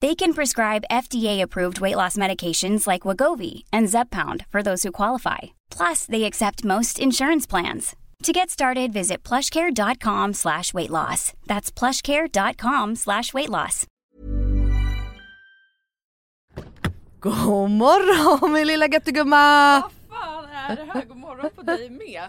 They can prescribe FDA-approved weight loss medications like Wagovi and Zepbound for those who qualify. Plus, they accept most insurance plans. To get started, visit plushcare.com slash weight loss. That's plushcare.com slash weight loss. God morgon min lilla göttegumma! Vad fan är det här? God morgon på dig med.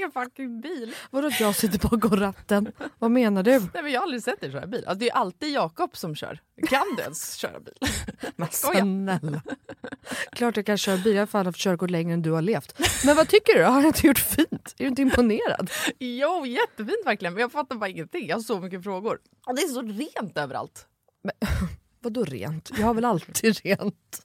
en fucking bil. Vadå jag sitter bakom ratten? Vad menar du? Nej, men jag har aldrig sett dig köra bil. Alltså, det är alltid Jakob som kör. Kan du ens köra bil? Men snälla. Klart jag kan köra bil, jag har fan haft körkort längre än du har levt. Men vad tycker du? Har jag inte gjort fint? Är du inte imponerad? Jo, jättefint verkligen. Men jag fattar bara ingenting. Jag har så mycket frågor. Och det är så rent överallt. Men, vadå rent? Jag har väl alltid rent?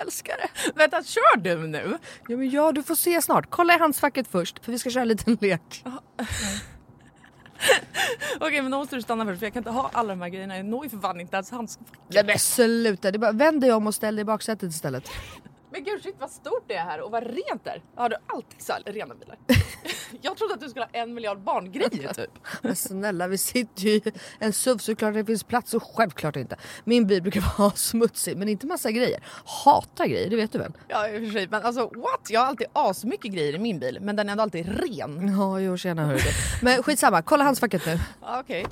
Jag älskar det. Vänta, kör du nu? Ja, men ja, du får se snart. Kolla i handskfacket först, för vi ska köra en liten lek. Okej, men då måste du stanna först för jag kan inte ha alla de här grejerna. Jag når ju för fan inte ens handskfacket. Nej men sluta, det bara, vänd dig om och ställ dig i baksätet istället. Men gud shit vad stort det är här och vad rent det är. Har du alltid så här rena bilar? jag trodde att du skulle ha en miljard barngrejer typ. Men snälla vi sitter ju i en SUV så klart det finns plats och självklart inte. Min bil brukar vara smutsig men inte massa grejer. Hatar grejer, det vet du väl? Ja i och för sig men alltså what? Jag har alltid asmycket grejer i min bil men den är ändå alltid ren. Ja jo tjena hörru. Men skitsamma, kolla handskfacket nu. Ja, Okej,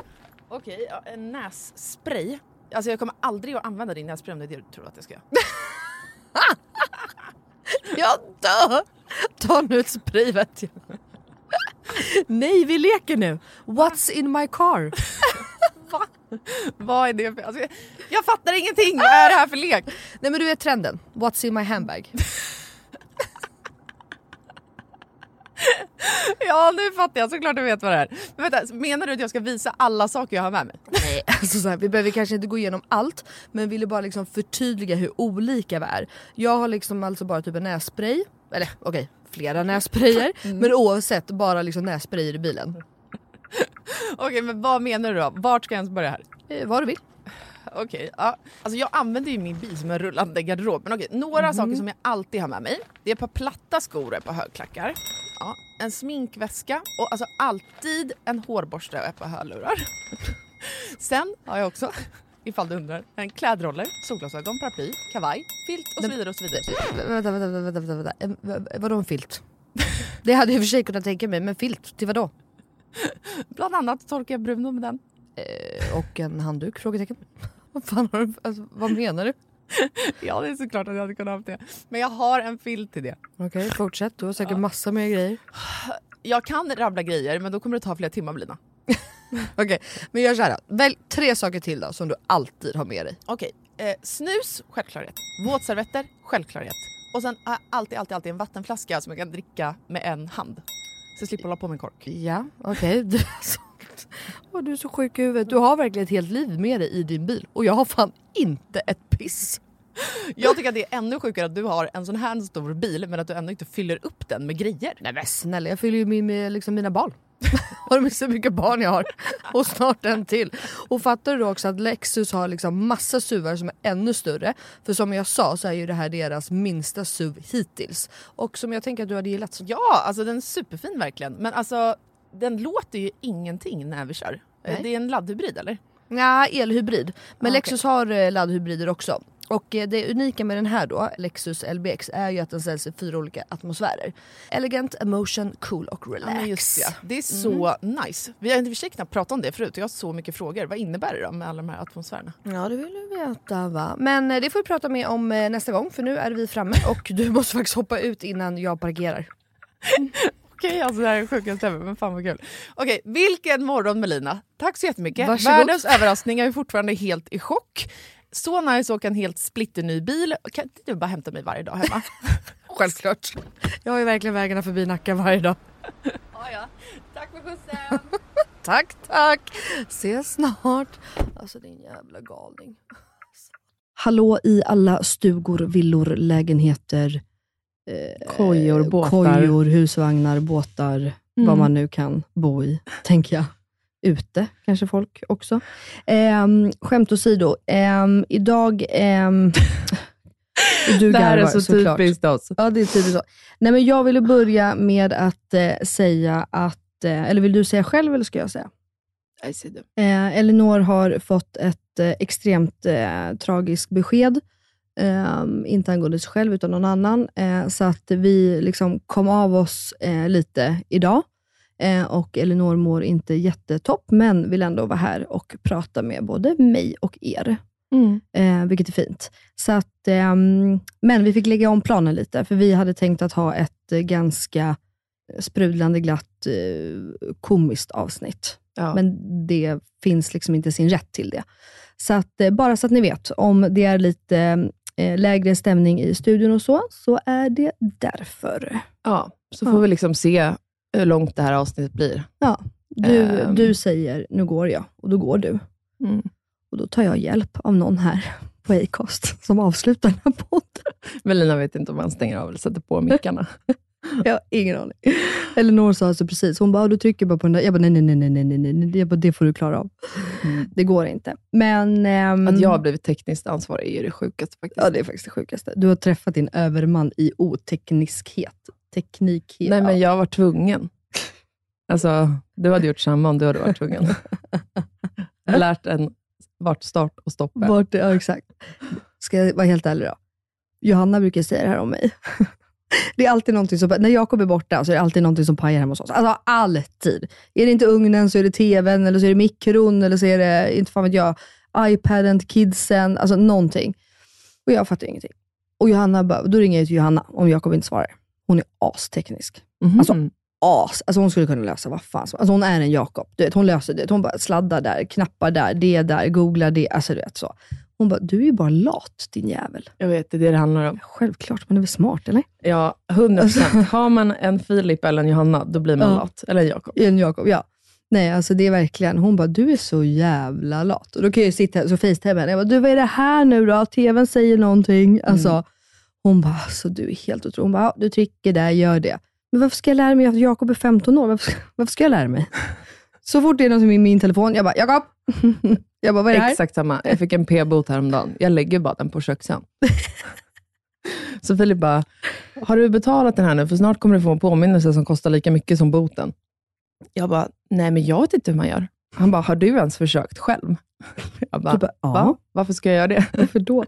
okej ja, en nässpray. Alltså jag kommer aldrig att använda din nässpray om det är det du tror att jag ska göra. Jag dör! Ta nu ett spray vet jag. Nej vi leker nu. What's in my car? Va? Vad är det för... Alltså, jag, fattar ingenting! Vad är det här för lek? Nej men du vet trenden. What's in my handbag? Ja nu fattar jag, såklart du vet vad det är. Men vänta, menar du att jag ska visa alla saker jag har med mig? Nej, alltså så här, vi behöver kanske inte gå igenom allt men ville bara liksom förtydliga hur olika vi är. Jag har liksom alltså bara typ en nässpray, eller okej flera nässprayer. Men oavsett, bara liksom nässprayer i bilen. Okej, men vad menar du då? Vart ska jag ens börja här? Eh, vad du vill. Okej, ja. Alltså jag använder ju min bil som en rullande garderob. Men okej, några saker som jag alltid har med mig. Det är ett par platta skor och ett par högklackar. Ja, en sminkväska och alltså alltid en hårborste och ett par hörlurar. Sen har jag också, ifall du undrar, en klädroller, solglasögon, paraply, kavaj, filt och så vidare och så vidare. Vänta, vänta, vänta, vänta, vänta. V- Vadå en filt? Det hade jag i och för sig kunnat tänka mig, men filt till vadå? Bland annat torkar jag Bruno med den. Eh, Och en handduk? Frågetecken. Vad fan har du, alltså, vad menar du? Ja, det är såklart att jag hade kunnat ha det. Men jag har en filt till det. Okej, fortsätt. Du har säkert massa mer grejer. Jag kan rabbla grejer, men då kommer det ta flera timmar Lina. Okej, men gör så här då. Välj tre saker till då som du alltid har med dig. Okej, eh, snus, självklarhet. Våtservetter, självklarhet. Och sen har jag alltid, alltid, alltid en vattenflaska som jag kan dricka med en hand. Så jag slipper hålla på med en kork. Ja, okej. Så- Åh, du är så sjuk i huvudet. Du har verkligen ett helt liv med dig i din bil. Och jag har fan inte ett piss. Jag tycker att det är ännu sjukare att du har en sån här stor bil men att du ändå inte fyller upp den med grejer. Nej men snälla, jag fyller ju min med liksom mina barn. har du missat hur mycket barn jag har? Och snart en till. Och fattar du då också att Lexus har liksom massa SUVar som är ännu större. För som jag sa så är ju det här deras minsta SUV hittills. Och som jag tänker att du hade gillat. Ja, alltså den är superfin verkligen. Men alltså den låter ju ingenting när vi kör. Nej. Det är en laddhybrid eller? Ja, elhybrid. Men Ah, Lexus har eh, laddhybrider också. Och eh, det unika med den här då, Lexus LBX, är ju att den säljs i fyra olika atmosfärer. Elegant, emotion, cool och relax. Ja, ja. Det är så nice. Vi har i och för sig knappt pratat om det förut och jag har så mycket frågor. Vad innebär det då med alla de här atmosfärerna? Ja, det vill du veta va. Men eh, det får vi prata mer om eh, nästa gång för nu är vi framme och du måste faktiskt hoppa ut innan jag parkerar. Okej, alltså det här är det sjukaste ever, men fan vad kul. Okej, vilken morgon Melina. Tack så jättemycket. Varsågod. Världens överraskning, jag är fortfarande helt i chock. Så nice att åka en helt splitterny bil. Kan inte du bara hämta mig varje dag hemma? Självklart. Jag har ju verkligen vägarna förbi Nacka varje dag. ja, ja. Tack för skjutsen. Tack, tack. Ses snart. Alltså din jävla galning. Hallå i alla stugor, villor, lägenheter, eh, Kojor, båtar. kojor, husvagnar, båtar, vad Mm. man nu kan bo i, tänker jag. Ute kanske folk också. Um, skämt åsido, um, idag... Um, du Det här är garvar, så såklart. typiskt oss. Ja, det är typiskt. Nej, men jag ville börja med att eh, säga att, eh, eller vill du säga själv eller ska jag säga? Nej, säg du. Eh, Elinor har fått ett eh, extremt eh, tragiskt besked. Eh, inte angående sig själv, utan någon annan. Eh, så att vi liksom kom av oss eh, lite idag. Eh, och Elinor mår inte jättetopp, men vill ändå vara här och prata med både mig och er. Mm. Eh, vilket är fint. Så att, ehm, men vi fick lägga om planen lite, för vi hade tänkt att ha ett eh, ganska sprudlande glatt eh, komiskt avsnitt. Ja. Men det finns liksom inte sin rätt till det. Så att, eh, bara så att ni vet, om det är lite eh, lägre stämning i studion och så, så är det därför. ja, så Ja. får vi liksom se hur långt det här avsnittet blir. Ja, du, um. du säger, nu går jag, och då går du. Mm. Och då tar jag hjälp av någon här på Acast som avslutar den här podden. Melina vet inte om man stänger av eller sätter på mickarna. jag har ingen aning. Eleonore sa alltså precis, hon bara, du trycker bara på den där. Jag bara, nej, nej, nej, nej, nej, nej, nej. Bara, det får du klara av. Mm. Det går inte. Men, ehm, Att jag har blivit tekniskt ansvarig är ju det sjukaste faktiskt. Ja, det är faktiskt det sjukaste. Du har träffat din överman i otekniskhet. Teknikhet. Nej, men jag var tvungen. Alltså, du hade gjort samma om du hade varit tvungen. Lärt en vart start och stopp är. Vart, ja, exakt. Ska jag vara helt ärlig då? Johanna brukar säga det här om mig. Det är alltid någonting som, när Jakob är borta så är det alltid någonting som pajar hemma hos oss. Alltså alltid. Är det inte ugnen så är det tvn, eller så är det mikron, eller så är det, inte fan vet jag, iPaden till kidsen. Alltså någonting. Och jag fattar ingenting. Och Johanna bara, då ringer jag till Johanna om Jakob inte svarar. Hon är asteknisk. Mhm. Alltså, as. Alltså hon skulle kunna lösa vad fan som Alltså hon är en Jakob. Du vet, hon löser det. Hon bara sladdar där, knappar där, det där, googlar det. Alltså du vet så. Hon bara, du är ju bara lat din jävel. jag vet, det är det det handlar om. Självklart, man är väl smart eller? Ja, 100 procent. Har man en Filip eller en Johanna, då blir man Ja. lat. Eller en Jakob. En Jakob, ja. Nej, alltså det är verkligen, hon bara, du är så jävla lat. Och då kan jag ju sitta här och så facetimea henne. Jag bara, du vad är det här nu då? TVn säger någonting. Alltså, Mm. Hon bara, alltså du är helt otrolig. Hon bara, ja, du trycker där, gör det. Men varför ska jag lära mig att Jakob är 15 år? Varför ska, varför ska jag lära mig? Så fort det är något med min telefon, jag bara, Jakob! jag bara, vad är det här? Exakt samma. Jag fick en p-bot häromdagen. Jag lägger bara den på köksön. Så Filip bara, har du betalat den här nu? För snart kommer du få en påminnelse som kostar lika mycket som boten. Jag bara, nej men jag vet inte hur man gör. Han bara, har du ens försökt själv? Jag bara, Du bara, ja. va? Varför ska jag göra det? Varför då?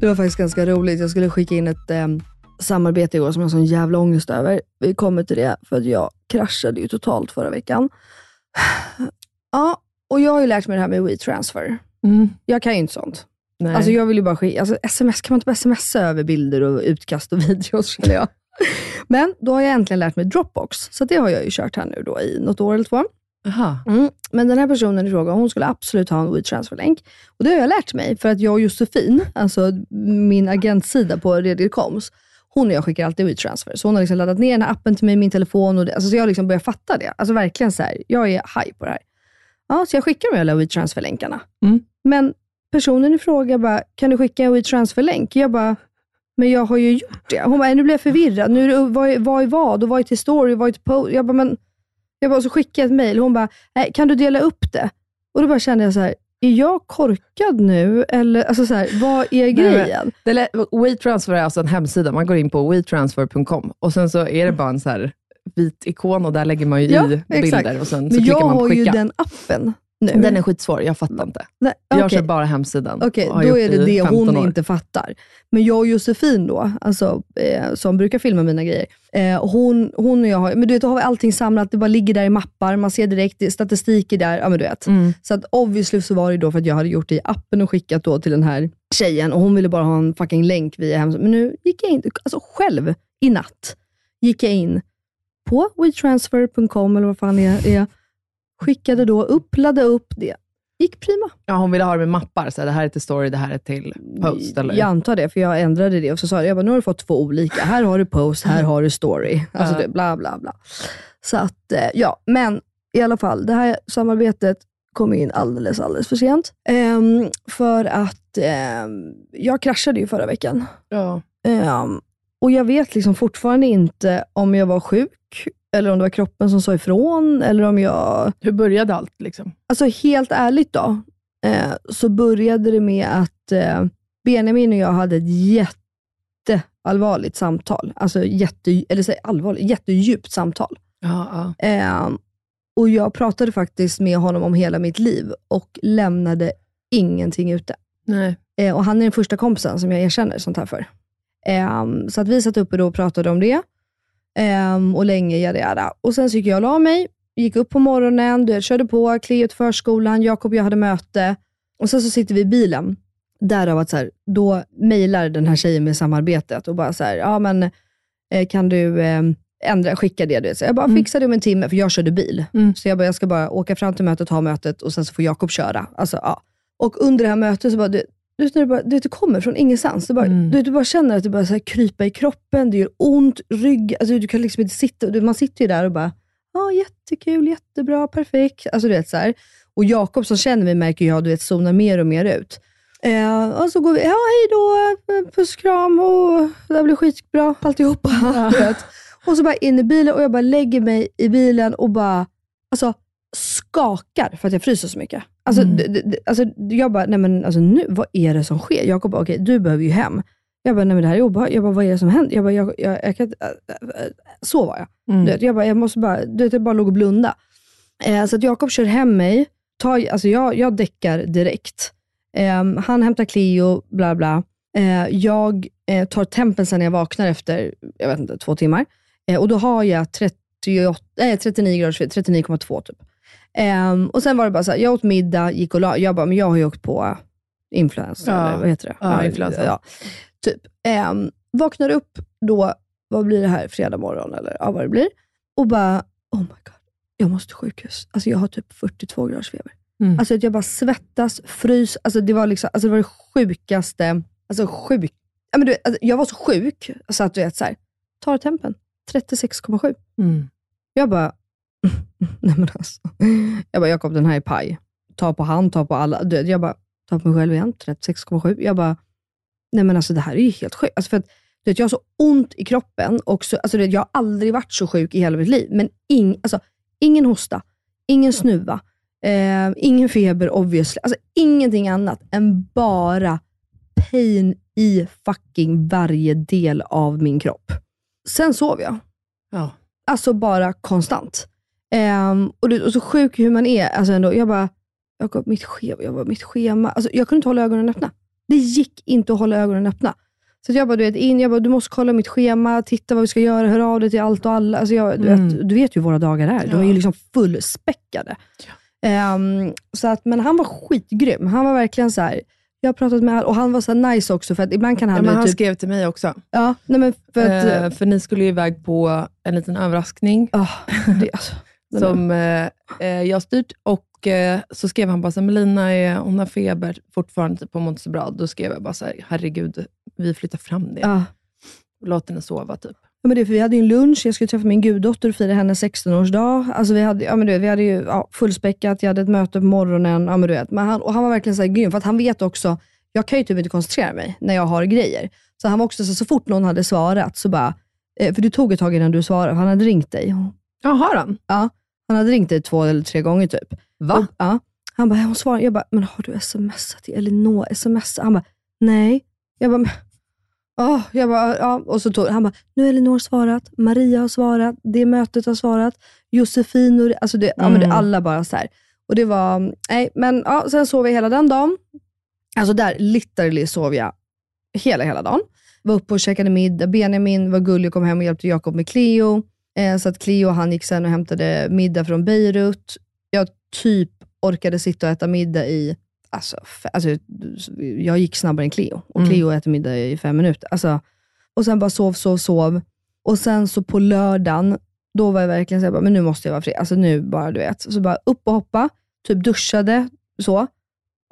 Det var faktiskt ganska roligt. Jag skulle skicka in ett eh, samarbete igår som jag har sån jävla ångest över. Vi kommer till det för att jag kraschade ju totalt förra veckan. Ja, och jag har ju lärt mig det här med WeTransfer. Mm. Jag kan ju inte sånt. Nej. Alltså jag vill ju bara skicka, alltså sms, kan man inte bara smsa över bilder och utkast och videos känner jag. Men då har jag äntligen lärt mig Dropbox, så det har jag ju kört här nu då i något år eller två. Mm. Men den här personen i fråga, hon skulle absolut ha en WeTransfer-länk. Och det har jag lärt mig, för att jag och Josefin, alltså min agentsida på Redircoms, hon och jag skickar alltid WeTransfer. Så hon har liksom laddat ner den här appen till mig, min telefon. Och det, alltså så jag har liksom börjat fatta det. Alltså verkligen så här, jag är high på det här. Ja, så jag skickar de alla WeTransfer-länkarna. Mm. Men personen i fråga bara, kan du skicka en WeTransfer-länk? Jag bara, men jag har ju gjort det. Hon bara, nu blir jag förvirrad. Nu vad, är- vad är vad? Och vad är till story? Vad är till post? Jag bara, men jag bara, så skickade jag ett mejl. Hon bara, "Nej, kan du dela upp det? Och då bara kände jag så här, är jag korkad nu? Eller alltså så här, vad är grejen? Det lä- WeTransfer är alltså en hemsida. Man går in på wetransfer.com och sen så är det bara en så här vit ikon och där lägger man ju Ja, i exakt. bilder och sen så Men klickar jag man på har ju skicka. den appen nu. Den är skitsvår, jag fattar inte. Nej, Jag okej. kör bara hemsidan. Okej, har då är det det 15 hon år. inte fattar. Men jag och Josefin då, alltså, eh, som brukar filma mina grejer, eh, hon, hon och jag har, men du vet, då har vi allting samlat, det bara ligger där i mappar, man ser direkt, statistik är där, ja men du vet. Mm. Så att obviously så var det då för att jag hade gjort det i appen och skickat då till den här tjejen och hon ville bara ha en fucking länk via hemsidan. Men nu gick jag in, alltså själv i natt, gick jag in på wetransfer.com eller vad fan det är, skickade då upp, laddade upp det. Gick prima. Ja, hon ville ha det med mappar, så här, det här är till story, det här är till post. Eller? Jag antar det, för jag ändrade det och så sa jag, jag bara, nu har du fått två olika. Här har du post, här har du story. Alltså det, bla bla bla. Så att, eh, ja, men i alla fall, det här samarbetet kom in alldeles, alldeles för sent. Ehm, för att ehm, jag kraschade ju förra veckan. Ja. Ehm, och jag vet liksom fortfarande inte om jag var sjuk, eller om det var kroppen som sa ifrån, eller om jag Hur började allt? Liksom? Alltså helt ärligt då, eh, så började det med att eh, Benjamin och jag hade ett jätteallvarligt samtal. Alltså jätte, eller säg allvarligt, jättedjupt samtal. Ja, ja. Eh, och jag pratade faktiskt med honom om hela mitt liv och lämnade ingenting ute. Nej. Eh, och han är den första kompisen som jag erkänner sånt här för. Eh, så att vi satt uppe då och pratade om det. Eh, och länge, jada, jada. Och sen så gick jag och la mig, gick upp på morgonen, du vet, körde på, Cleo till förskolan, Jakob och jag hade möte. Och sen så sitter vi i bilen. Därav att så här, då mejlar den här tjejen med samarbetet och bara så här, ja men eh, kan du eh, ändra, skicka det? Du vet. Så jag bara Mm. fixar det om en timme, för jag körde bil. Mm. Så jag bara, jag ska bara åka fram till mötet, ha mötet och sen så får Jakob köra. Alltså, ja. Och under det här mötet så bara, du, du, när bara, du det kommer från ingenstans. Du, bara, Mm. du, du bara känner att det bara så krypa i kroppen, det gör ont, rygg, alltså, du kan liksom inte sitta, du, man sitter ju där och bara, ja jättekul, jättebra, perfekt. Alltså du vet så här. Och Jakob som känner mig märker jag, du vet, zonar mer och mer ut. Eh, och så går vi, ja hej då, puss kram och det här blir skitbra alltihopa. Du vet. Och så bara in i bilen och jag bara lägger mig i bilen och bara, alltså skakar för att jag fryser så mycket. Alltså, Mm. d- d- alltså jag bara, nej men alltså nu, vad är det som sker? Jakob bara, okej du behöver ju hem. Jag bara, nej men det här är obehagligt. Jag bara, vad är det som händer? Jag bara, jag, jag, jag kan inte, äh, äh. Så var jag. Mm. Du vet, jag bara, jag måste bara, du vet, jag bara låg och blunda. Eh, så att Jakob kör hem mig, tar, alltså jag, jag däckar direkt. Eh, han hämtar Cleo, bla bla. Eh, jag eh, tar tempen sen när jag vaknar efter, jag vet inte, två timmar. Eh, och då har jag 38, eh, 39 graders feber, 39,2 typ. Ehm, och sen var det bara så här, jag åt middag, gick och la, jag bara, men jag har ju åkt på influensa, Ja. eller vad heter det? Ja, influensa. Ja, typ. Ehm, vaknar upp då, vad blir det här, fredag morgon eller ja, vad det blir. Och bara, oh my god, jag måste till sjukhus. Alltså jag har typ 42 graders feber. Mm. Alltså att jag bara svettas, frys. Alltså det var liksom, alltså det var det sjukaste, alltså sjuk. Ja, men du alltså jag var så sjuk, så att du vet så här, tar tempen, 36,7. Mm. Jag bara, nej men alltså. Jag bara, Jakob den här är paj. ta på han, ta på alla. Du vet, Jag bara, ta på mig själv igen, 36,7. Jag bara, nej men alltså det här är ju helt sjukt. Alltså för att, du vet, jag har så ont i kroppen och så, alltså du vet, jag har aldrig varit så sjuk i hela mitt liv. Men ing, alltså, ingen hosta, ingen snuva, eh, ingen feber obviously. Alltså ingenting annat än bara pain i fucking varje del av min kropp. Sen sov jag. Ja. Alltså bara konstant. Ehm, och, det, och så sjuk hur man är. Alltså ändå, jag bara, Jakob, mitt schema, jag bara, mitt schema. Alltså, jag kunde inte hålla ögonen öppna. Det gick inte att hålla ögonen öppna. Så jag bara, du vet, in, jag bara, du måste kolla mitt schema, titta vad vi ska göra, hör av dig till allt och alla. Alltså jag, du, Mm. vet, du vet ju hur våra dagar är. De är ju Ja. liksom fullspäckade. Ehm, så att, men han var skitgrym. Han var verkligen så här. jag har pratat med alla, och han var så nice också, för att ibland kan han... Ja, men han typ, skrev till mig också. ja, nej men för att... Eh, för ni skulle ju iväg på en liten överraskning ah, det, alltså, som eh, eh, jag styrt. Och eh, så skrev han bara så här, Melina är, hon har feber fortfarande typ, hon mår inte så bra. Då skrev jag bara så här, herregud, vi flyttar fram det. ja. Låt henne sova typ. Ja, men det, för vi hade ju en lunch, jag skulle träffa min guddotter och fira hennes 16-årsdag. Alltså vi hade, ja, men du vet, vi hade ju ja, fullspäckat, jag hade ett möte på morgonen. Ja, men du vet. Men han, och han var verkligen så här grym, för att han vet också, jag kan ju typ inte koncentrera mig när jag har grejer. Så han var också så, så fort någon hade svarat, så bara, eh, för det tog ett tag innan du svarade, för han hade ringt dig. Ja, har han? Ja, han hade ringt dig två eller tre gånger typ. Va? Och, ja. Han bara, hon svarar. Jag bara, men har du smsat till Elinor? Sms? Han bara, nej. Jag bara, åh. jag bara, ja. Och så tog, han bara, nu har Elinor svarat, Maria har svarat, det mötet har svarat, Josefin och alltså det, ja, men det, Mm. alla bara så här. Och det var, nej, men ja, sen sov jag hela den dagen. Alltså där literally sov jag hela, hela dagen. Var uppe och käkade middag. Benjamin var gullig och kom hem och hjälpte Jakob med Cleo. Eh, så att Cleo han gick sen och hämtade middag från Beirut. Jag typ orkade sitta och äta middag i, alltså, alltså jag gick snabbare än Cleo. Och Mm. Cleo äter middag i fem minuter. Alltså, och sen bara sov, sov, sov. Och sen så på lördagen, då var jag verkligen såhär, men nu måste jag vara fri. Alltså nu bara, du vet. Så bara upp och hoppa, typ duschade, så.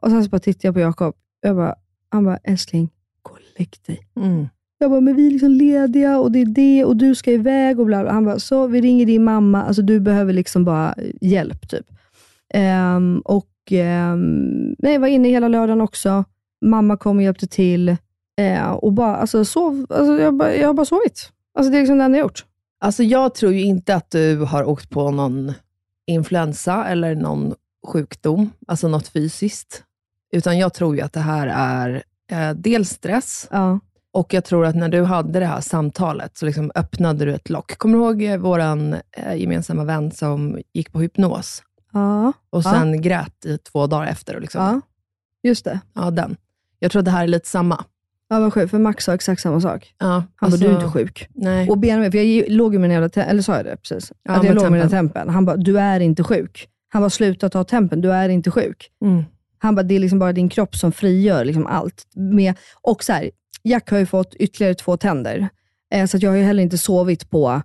Och sen så bara tittade jag på Jakob. Jag bara, han bara, älskling, gå och lägg dig. Mm. Jag bara, men vi är liksom lediga och det är det och du ska iväg och bla bla. Han bara, så vi ringer din mamma. Alltså du behöver liksom bara hjälp typ. Ehm, och ehm, nej, var inne hela lördagen också. Mamma kom och hjälpte till. Eh, och bara, alltså, sov, alltså, jag, bara, jag har bara sovit. Alltså, det är liksom det enda jag gjort. Alltså jag tror ju inte att du har åkt på någon influensa eller någon sjukdom, alltså något fysiskt. Utan jag tror ju att det här är eh, dels stress, Ja. Och jag tror att när du hade det här samtalet så liksom öppnade du ett lock. Kommer du ihåg eh, vår eh, gemensamma vän som gick på hypnos Ja. och Ja. sen grät i två dagar efter? Och liksom, ja, just det. ja, den. Jag tror att det här är lite samma. Ja, vad sjukt, för Max sa exakt samma sak. Ja, Han alltså, bara, du är inte sjuk. Nej. Och Benjamin, för jag låg ju med den jävla, eller sa jag det precis? Ja, att jag låg med den tempen. tempen. Han bara, du är inte sjuk. Han bara, sluta ta tempen, du är inte sjuk. Mm. Han bara, det är liksom bara din kropp som frigör liksom allt. Med, och så här, Jack har ju fått ytterligare två tänder, eh, så att jag har ju heller inte sovit på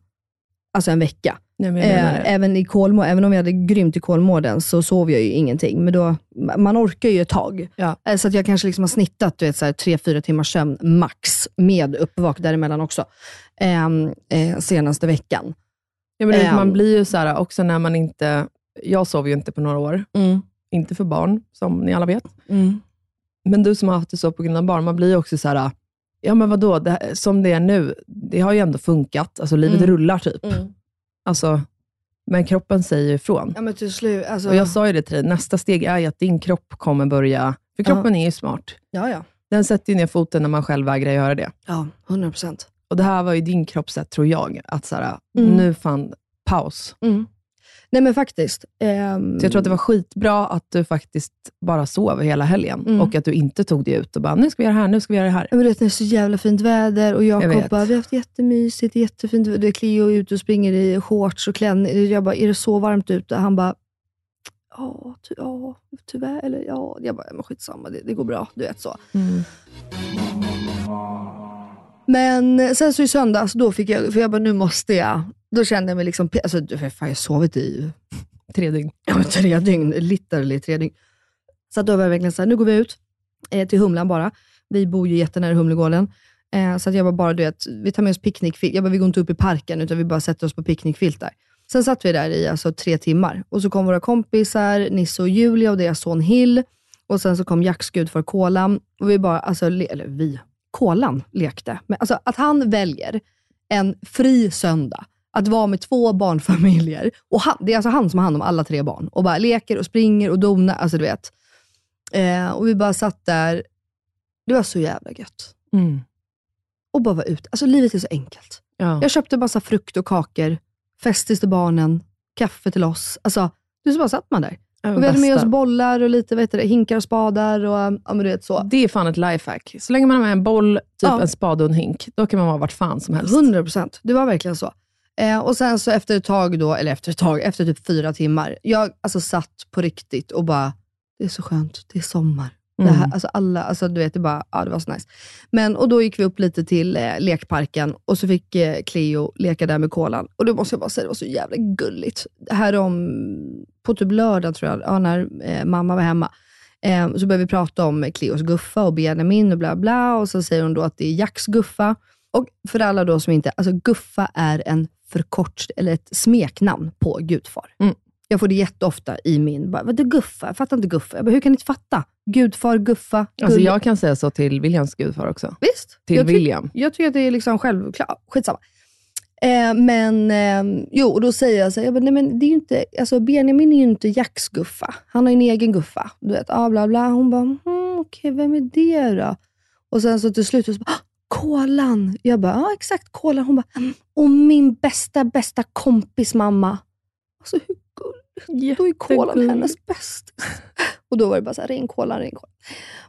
alltså en vecka. Nej, men jag Eh, det. även, i Kolmå, även om vi hade grymt i Kolmården så sov jag ju ingenting. Men då, man orkar ju ett tag. Ja. Eh, Så att jag kanske liksom har snittat du vet, så här, tre, fyra timmars sömn max, med uppvak däremellan också, ehm, eh, senaste veckan. Ja, men vet, Ehm. man blir ju så här, också när man inte... Jag sov ju inte på några år. Inte för barn, som ni alla vet. Men du som har haft det så på grund av barn, man blir ju också så här, ja men vadå, det, här- som det är nu, det har ju ändå funkat. Alltså livet Mm. rullar typ. Alltså, men kroppen säger ju ifrån. Ja men till slut, alltså, Och jag sa ju det till dig, nästa steg är ju att din kropp kommer börja, för kroppen är ju smart. ja, ja. Den sätter ju ner foten när man själv vägrar göra det. Ja, 100 procent. Och det här var ju din kroppssätt, tror jag, att så här, Mm. nu fan, paus. Nej men faktiskt. ehm, Så jag tror att det var skitbra att du faktiskt bara sov hela helgen Mm. och att du inte tog dig ut och bara, nu ska vi göra det här, nu ska vi göra det här. Men det är så jävla fint väder och Jag Jakob vet. bara, vi har haft jättemysigt, jättefint väder. Det är Cleo ute och springer i shorts och klänning. Jag bara, är det så varmt ute? Han bara, ja, ty, ja tyvärr. Eller ja. Jag bara, men skitsamma, det, det går bra. Du vet så. Mm. Men sen så i söndags, då fick jag, för jag bara, nu måste jag. Då kände jag mig liksom, alltså, fan, jag har sovit i Tre dygn. ja, tre dygn, literally tre dygn. Så att då var jag verkligen såhär, nu går vi ut eh, till Humlan bara. Vi bor ju jättenära Humlegården. Eh, så att jag var bara, du vet, vi tar med oss picknickfilt. Jag bara, vi går inte upp i parken, utan vi bara sätter oss på picknickfiltar. Sen satt vi där i alltså, tre timmar och så kom våra kompisar, Nisse och Julia och deras son Hill. Och sen så kom Jacks gudfar Kolan. Och vi bara, alltså, le- eller vi, Kolan lekte. Men, alltså, att han väljer en fri söndag att vara med två barnfamiljer. Och han, det är alltså han som har hand om alla tre barn. Och bara leker och springer och donar. Alltså du vet. Eh, och vi bara satt där. Det var så jävla gött. Mm. Och bara vara ute. Alltså livet är så enkelt. Ja. Jag köpte massa frukt och kakor, festis till barnen, kaffe till oss. Alltså, du så bara satt man där. Och vi hade med oss bollar och lite heter det, hinkar och spadar. Och, ja, men du vet så. Det är fan ett lifehack. Så länge man har med en boll, typ Ja. en spade och en hink, då kan man vara vart fan som helst. 100 procent. Det var verkligen så. Eh, och sen så efter ett tag, då, eller efter ett tag, efter typ fyra timmar, jag alltså satt på riktigt och bara, det är så skönt, det är sommar. Det, här, Mm. alltså alla, alltså du vet, det, bara, ja, det var så nice. Men, och då gick vi upp lite till eh, lekparken och så fick eh, Cleo leka där med kolan. Och då måste jag bara säga, det var så jävla gulligt. Här om, på typ lördag tror jag, ja, när eh, mamma var hemma, eh, så började vi prata om Cleos guffa och Benjamin och bla bla. Och så säger hon då att det är Jacks guffa. Och för alla då som inte, alltså Guffa är en förkort, eller ett smeknamn på gudfar. Mm. Jag får det jätteofta i min, bara, vadå Guffa? Jag fattar inte Guffa. Jag bara, hur kan ni inte fatta? Gudfar, Guffa, Alltså gull- jag kan säga så till Williams gudfar också. Visst? Till jag ty- William. Jag tycker att det är liksom självklart. Skitsamma. Eh, men eh, jo, och då säger jag så här, jag bara, nej men det är ju inte, alltså Benjamin är ju inte Jacks guffa. Han har ju en egen guffa. Du vet, ah, bla bla. Hon bara, hmm, okej, vem är det då? Och sen så till slut så bara, ah, Kolan. Jag bara, ja exakt, Kolan. Hon bara, "Mm, och min bästa, bästa kompis mamma. Alltså hur gulligt? Då är Kolan hennes bästis. Och då var det bara så här, ring Kolan, ring Kolan.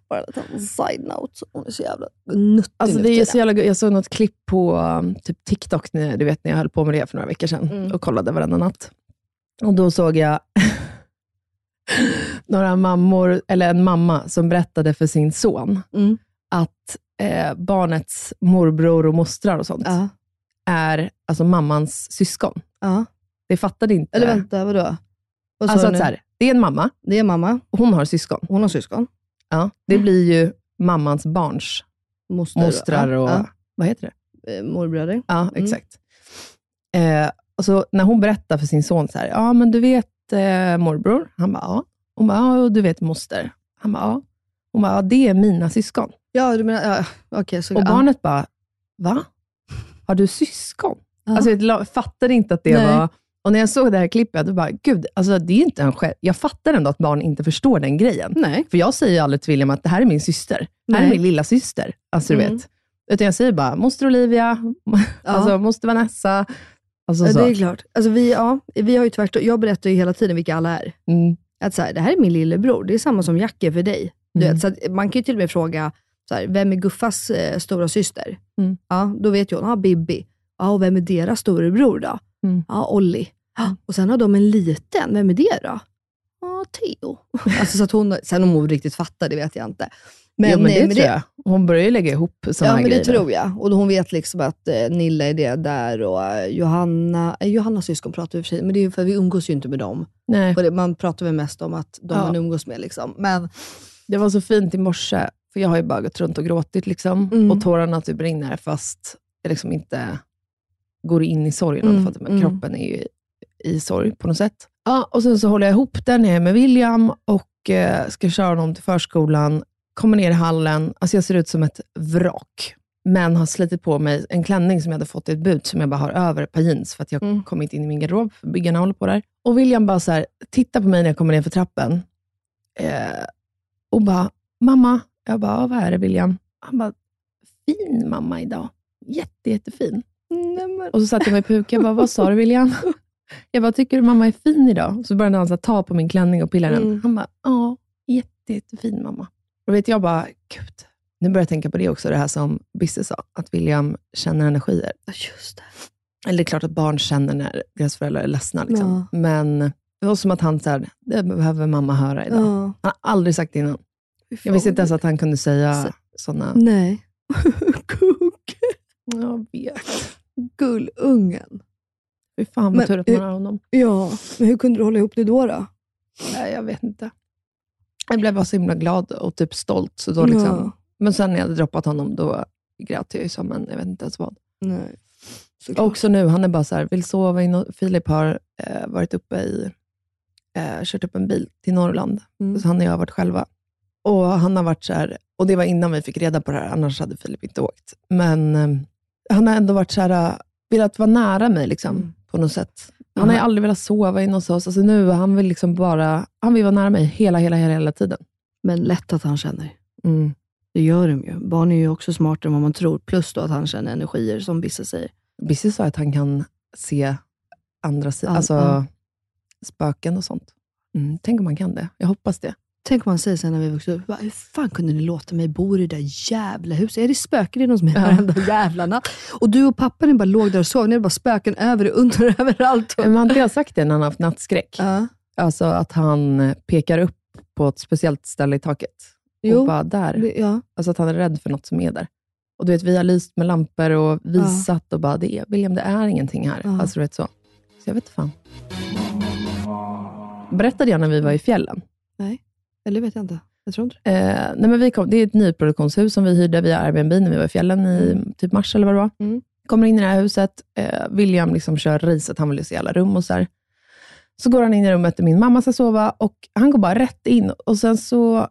Bara en liten side-note. Hon är så jävla nuttig Alltså det är så jävla, jag såg något klipp på um, typ TikTok, när, du vet när jag höll på med det för några veckor sedan Mm. och kollade varenda natt. Och då såg jag några mammor, eller en mamma som berättade för sin son Mm. att eh, barnets morbror och mostrar och sånt Ja. är alltså mammans syskon. ja. Det fattade inte. Eller vänta, vadå? Vad alltså att så här, det är en mamma Det är mamma, och hon har syskon. hon har syskon. Ja, det blir ju mammans barns Moster, mostrar och, ja. vad heter det? Eh, morbröder. Ja, Mm. exakt. Eh, och så när hon berättar för sin son så här, ja men du vet eh, morbror? Han bara, ja. Hon bara, ja och du vet moster? Han bara, ja. Hon bara, ja det är mina syskon. Ja, du menar, ja, okej. så, Och ja. barnet bara, va? Har du syskon? Ja. Alltså jag fattade inte att det Nej. var... Och när jag såg det här klippet, då bara, gud, alltså det är inte en själv... Jag fattar ändå att barn inte förstår den grejen. Nej. För jag säger ju aldrig till William att det här är min syster. Det här är min lilla syster. Alltså du Mm. vet. Utan jag säger bara, moster Olivia, alltså moster Vanessa. Alltså, Ja, så. det är klart. Alltså, vi, ja, vi har ju tvärtom. Jag berättar ju hela tiden vilka alla är. Mm. Att så här, det här är min lillebror. Det är samma som Jack är för dig. Du Mm. vet, så att man kan ju till och med fråga, så här, vem är Guffas eh, stora syster? Mm. Ja, då vet ju hon, ja, Bibi. Ja, och vem är deras storebror då? Mm. Ja, Olli. Ja, och sen har de en liten. Vem är det då? Ja, Theo. Alltså, så att hon, sen om hon riktigt fattar, det vet jag inte. Men, jo, men det eh, tror jag. Hon börjar ju lägga ihop sådana Ja, här men grejer. det tror jag. Och då hon vet liksom att eh, Nilla är det där och eh, Johanna, eh, Johannas syskon pratar vi för sig, men det är ju för vi umgås ju inte med dem. Nej. Och det, man pratar väl mest om att de Ja. man umgås med. Liksom. Men Det var så fint i morse, för jag har ju bara gått runt och gråtit liksom, Mm. och tårarna typ rinner fast jag liksom inte går in i sorgen. Mm, för att, mm. kroppen är ju i sorg på något sätt. Ja, och sen så håller jag ihop den, jag är med William och eh, ska köra honom till förskolan. Kommer ner i hallen, alltså jag ser ut som ett vrak. Men har slitit på mig en klänning som jag hade fått i ett bud, som jag bara har över ett par jeans, för att jag Mm. kom inte in i min garderob, för byggarna håller på där. Och William bara så här, tittar på mig när jag kommer ner för trappen eh, och bara, mamma. Jag bara, "Ja, vad är det William? Han bara, fin mamma idag. Jätte, jättefin. Nej, men. Och så satte jag mig på huk. Jag bara, vad sa du William? Jag bara, tycker du mamma är fin idag? Så började han så ta på min klänning och pilla den. Mm. Han bara, ja, jätte, jättefin mamma. Och vet jag bara, gud. Nu börjar jag tänka på det också, det här som Bisse sa, att William känner energier. Just det. Eller det är klart att barn känner när deras föräldrar är ledsna. Liksom. Men det var som att han sa, det behöver mamma höra idag. Ja. Han har aldrig sagt det innan. Jag visste inte ens att han kunde säga Så- sådana... Nej. Kugge. Jag vet. Gullungen. Fy fan vad tur att man har honom. Ja, men hur kunde du hålla ihop det då? då? Nej, jag vet inte. Jag blev bara så himla glad och typ stolt. Så då liksom. Ja. Men sen när jag hade droppat honom, då grät jag ju som en, jag vet inte ens vad. Nej. Såklart. Också nu, han är bara så här, vill sova in och Filip har eh, varit uppe i, eh, kört upp en bil till Norrland. Mm. Så han och jag har varit själva. Och han har varit så här, och det var innan vi fick reda på det här, annars hade Filip inte åkt. Men eh, han har ändå varit så här, eh, velat vara nära mig liksom, Mm. på något sätt. Han har ju aldrig velat sova in hos oss. Alltså nu, han vill liksom bara, han vill vara nära mig hela, hela, hela, hela tiden. Men lätt att han känner. Mm. Det gör de ju. Barn är ju också smartare än vad man tror. Plus då att han känner energier, som vissa säger. Bissi sa att han kan se andra sidan, alltså ja. spöken och sånt. Mm, tänk om man kan det. Jag hoppas det. Tänk om man säger sen när vi vuxit upp, hur fan kunde ni låta mig bo i det där jävla huset? Är det spöken inne hos mig Ja. varenda jävla natt? Och du och pappa ni bara låg där och sov, ni hade bara spöken över och under överallt. Men har inte jag sagt det när han har haft nattskräck? Ja. Alltså att han pekar upp på ett speciellt ställe i taket. Jo, Och bara där. ja. Alltså att han är rädd för något som är där. Och du vet, vi har lyst med lampor och visat och bara, det är, William, det är ingenting här. Ja. Alltså du vet så. Så jag vet fan. Berättade jag när vi var i fjällen? Eller vet jag inte. Jag tror inte. Eh, nej men vi kom, det är ett nyproduktionshus som vi hyrde via Airbnb när vi var i fjällen i typ mars eller vad det var. Mm. Kommer in i det här huset. Eh, William liksom kör riset, han vill se alla rum och så här. Så går han in i rummet där min mamma ska sova och han går bara rätt in och sen så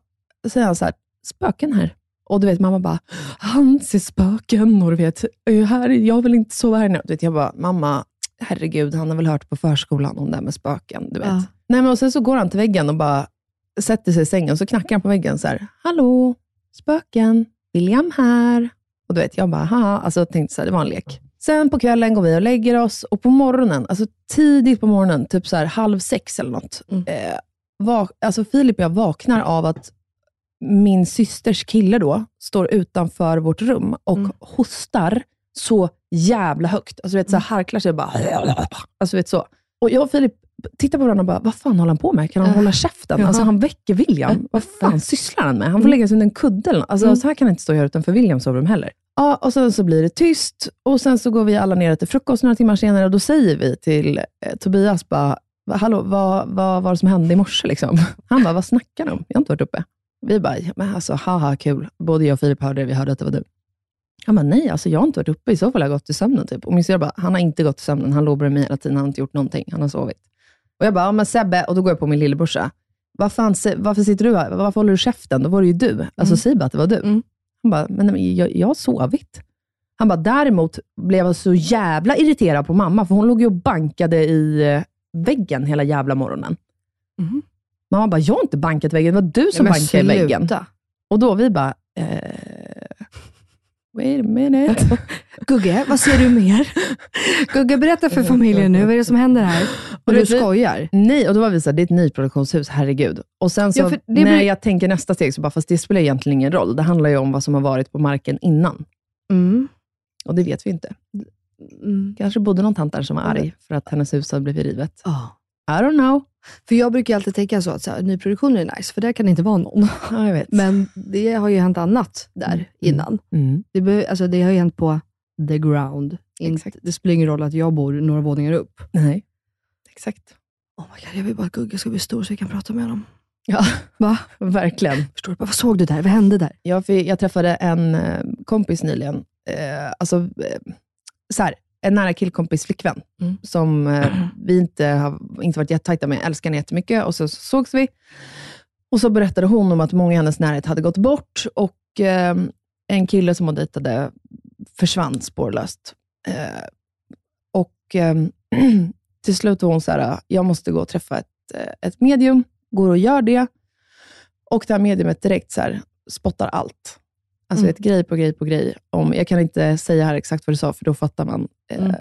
säger han så här, spöken här. Och du vet, mamma bara, han ser spöken och du vet, "Eh, här, jag vill inte sova här nu. Du vet, jag bara, mamma, herregud, han har väl hört på förskolan om det här med spöken. Du vet. Ja. Nej, men och sen så går han till väggen och bara sätter sig i sängen och så knackar han på väggen så här, hallå, spöken, William här. Och du vet, jag bara, haha, alltså jag tänkte så här, det var en lek. Sen på kvällen går vi och lägger oss och på morgonen, alltså tidigt på morgonen, typ så här halv sex eller något, Mm. eh, vak- alltså Filip och jag vaknar av att min systers kille då står utanför vårt rum och Mm. hostar så jävla högt. Alltså du vet, så här harklar sig och bara... Alltså vet så. Och jag och Filip tittar på varandra och bara, vad fan håller han på med? Kan han hålla käften? Ja. Alltså han väcker William. Vad fan sysslar han med? Han får lägga sig under en kudde. Alltså Mm. så här kan han inte stå och göra utanför Williams sovrum heller. Ja, och sen så blir det tyst och sen så går vi alla ner till frukost några timmar senare och då säger vi till eh, Tobias bara, "Va- hallå, vad, vad var det som hände i morse? Liksom? Han bara, vad snackar du om? Jag har inte varit uppe. Vi bara, men alltså haha kul. Både jag och Filip hörde det, vi hörde att det var du. Han bara, nej, alltså jag har inte varit uppe. I så fall har jag gått till sömnen. Typ. Och min syrra bara, han har inte gått till sömnen. Han låg bredvid mig hela tiden. Han har inte gjort någonting. Han har sovit. Och jag bara, ja, men Sebbe, och då går jag på min lillebrorsa. Se- varför sitter du här? Varför håller du käften? Då var det ju du. Alltså Mm. säg bara att det var du. Mm. Han bara, men nej, jag, jag har sovit. Han bara, däremot blev jag så jävla irriterad på mamma, för hon låg ju och bankade i eh, väggen hela jävla morgonen. Mhm. Mamma bara, jag har inte bankat väggen, det var du som Nej, bankade i väggen. Och då vi bara, eh, wait a minute. Gugge, vad ser du mer? Gugge, berätta för familjen nu. Vad är det som händer här? Och du skojar. Nej, och då var vi såhär, det är ett nyproduktionshus, herregud. Och sen så, Ja, när blir- jag tänker nästa steg, så bara, fast det spelar egentligen ingen roll. Det handlar ju om vad som har varit på marken innan. Mm. Och det vet vi inte. Mm. Kanske bodde någon tant där som var arg för att hennes hus hade blivit rivet. Ja. I don't know. För jag brukar alltid tänka så att så här, nyproduktion är nice, för där kan det inte vara någon. Ja. Men det har ju hänt annat där Mm. innan. Mm. Det, be, alltså, det har ju hänt på the ground. Exakt. det spelar ingen roll att jag bor några våningar upp. Nej, exakt. Oh my God, jag vill bara att Gugge ska bli stor så jag kan prata med honom. Ja, Va? verkligen. Förstår du? Vad såg du där? Vad hände där? Jag, fick- jag träffade en eh, kompis nyligen, eh, alltså, eh, så här, en nära killkompis flickvän, Mm. som eh, vi inte har inte varit jättetajta med. Jag älskar henne jättemycket och så, så sågs vi. Och så berättade hon om att många i hennes närhet hade gått bort och eh, en kille som hon dejtade försvann spårlöst. Eh, och eh, till slut var hon så här, jag måste gå och träffa ett, eh, ett medium, går och gör det. Och det här mediumet direkt så här, spottar allt. Alltså Mm. ett grej på grej på grej. Om, jag kan inte säga här exakt vad du sa, för då fattar man eh, Mm.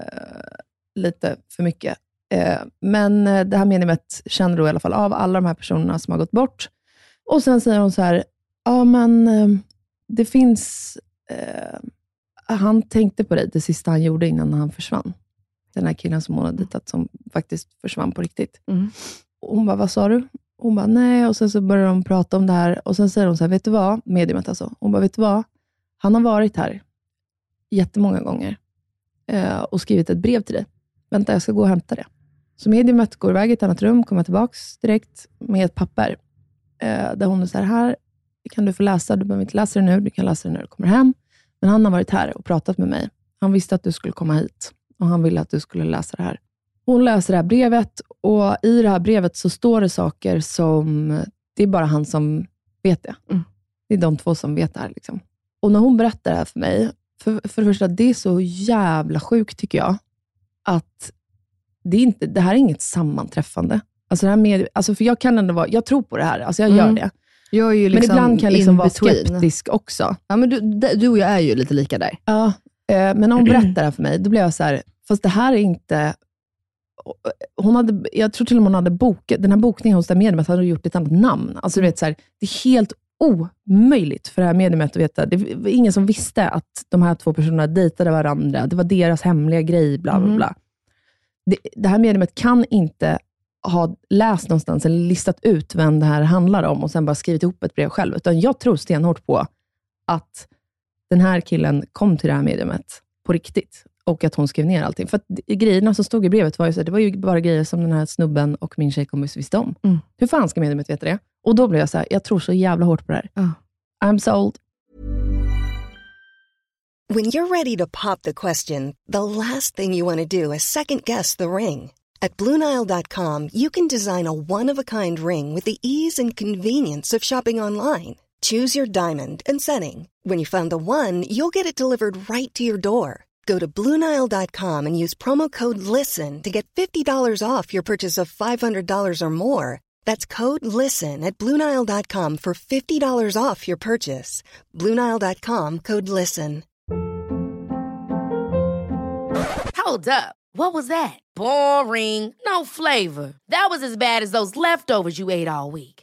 lite för mycket. Eh, men eh, det här mediumet känner då i alla fall av alla de här personerna som har gått bort. Och sen säger hon så här, ja men eh, det finns, eh, han tänkte på dig det sista han gjorde innan han försvann. Den här killen som hon har dejtat som faktiskt försvann på riktigt. Mm. Och hon bara, vad sa du? Hon bara, nej. Och sen så börjar de prata om det här. Och sen säger hon så här, vet du vad? Mediumet alltså. Hon bara, vet du vad? Han har varit här jättemånga gånger eh, och skrivit ett brev till dig. Vänta, jag ska gå och hämta det. Så mediumet går iväg i ett annat rum, kommer tillbaka direkt med ett papper. Eh, där hon är så här, här kan du få läsa. Du behöver inte läsa det nu. Du kan läsa det när du kommer hem. Men han har varit här och pratat med mig. Han visste att du skulle komma hit och han ville att du skulle läsa det här. Hon läser det här brevet och i det här brevet så står det saker som, det är bara han som vet det. Mm. Det är de två som vet det här. Liksom. Och när hon berättar det här för mig, för, för det första, det är så jävla sjukt tycker jag, att det, är inte, det här är inget sammanträffande. Alltså det här med, alltså för jag kan ändå vara, jag tror på det här, alltså jag gör Mm. det. Jag ju Men liksom ibland kan jag liksom vara skeptisk också. Ja, men du, du och jag är ju lite lika där. Ja, eh, men när hon berättar det här för mig, då blev jag så här, fast det här är inte... Hon hade, jag tror till och med hon hade bokat, den här bokningen hos det här mediumet hade gjort ett annat namn. Alltså du vet, så här, det är helt omöjligt för det här mediumet att veta. Det var ingen som visste att de här två personerna dejtade varandra. Det var deras hemliga grej, bla bla Mhm. bla. Det, det här mediumet kan inte ha läst någonstans eller listat ut vem det här handlar om och sen bara skrivit ihop ett brev själv. Utan jag tror stenhårt på att den här killen kom till det här mediumet på riktigt och att hon skrev ner allting. För grejerna som stod i brevet var ju, så, det var ju bara grejer som den här snubben och min tjejkompis visste om. Mm. Hur fan ska mediumet veta det? Och då blev jag så här, jag tror så jävla hårt på det här. Ja. I'm sold. When you're ready to pop the question, the last thing you want to do is second guess the ring. At Bluenile.com, you can design a one of a kind ring with the ease and convenience of shopping online. Choose your diamond and setting. When you find the one, you'll get it delivered right to your door. Go to Bluenile.com and use promo code LISTEN to get $50 off your purchase of $500 or more. That's code LISTEN at Bluenile.com for $50 off your purchase. Bluenile.com code LISTEN. Hold up. What was that? Boring. No flavor. That was as bad as those leftovers you ate all week.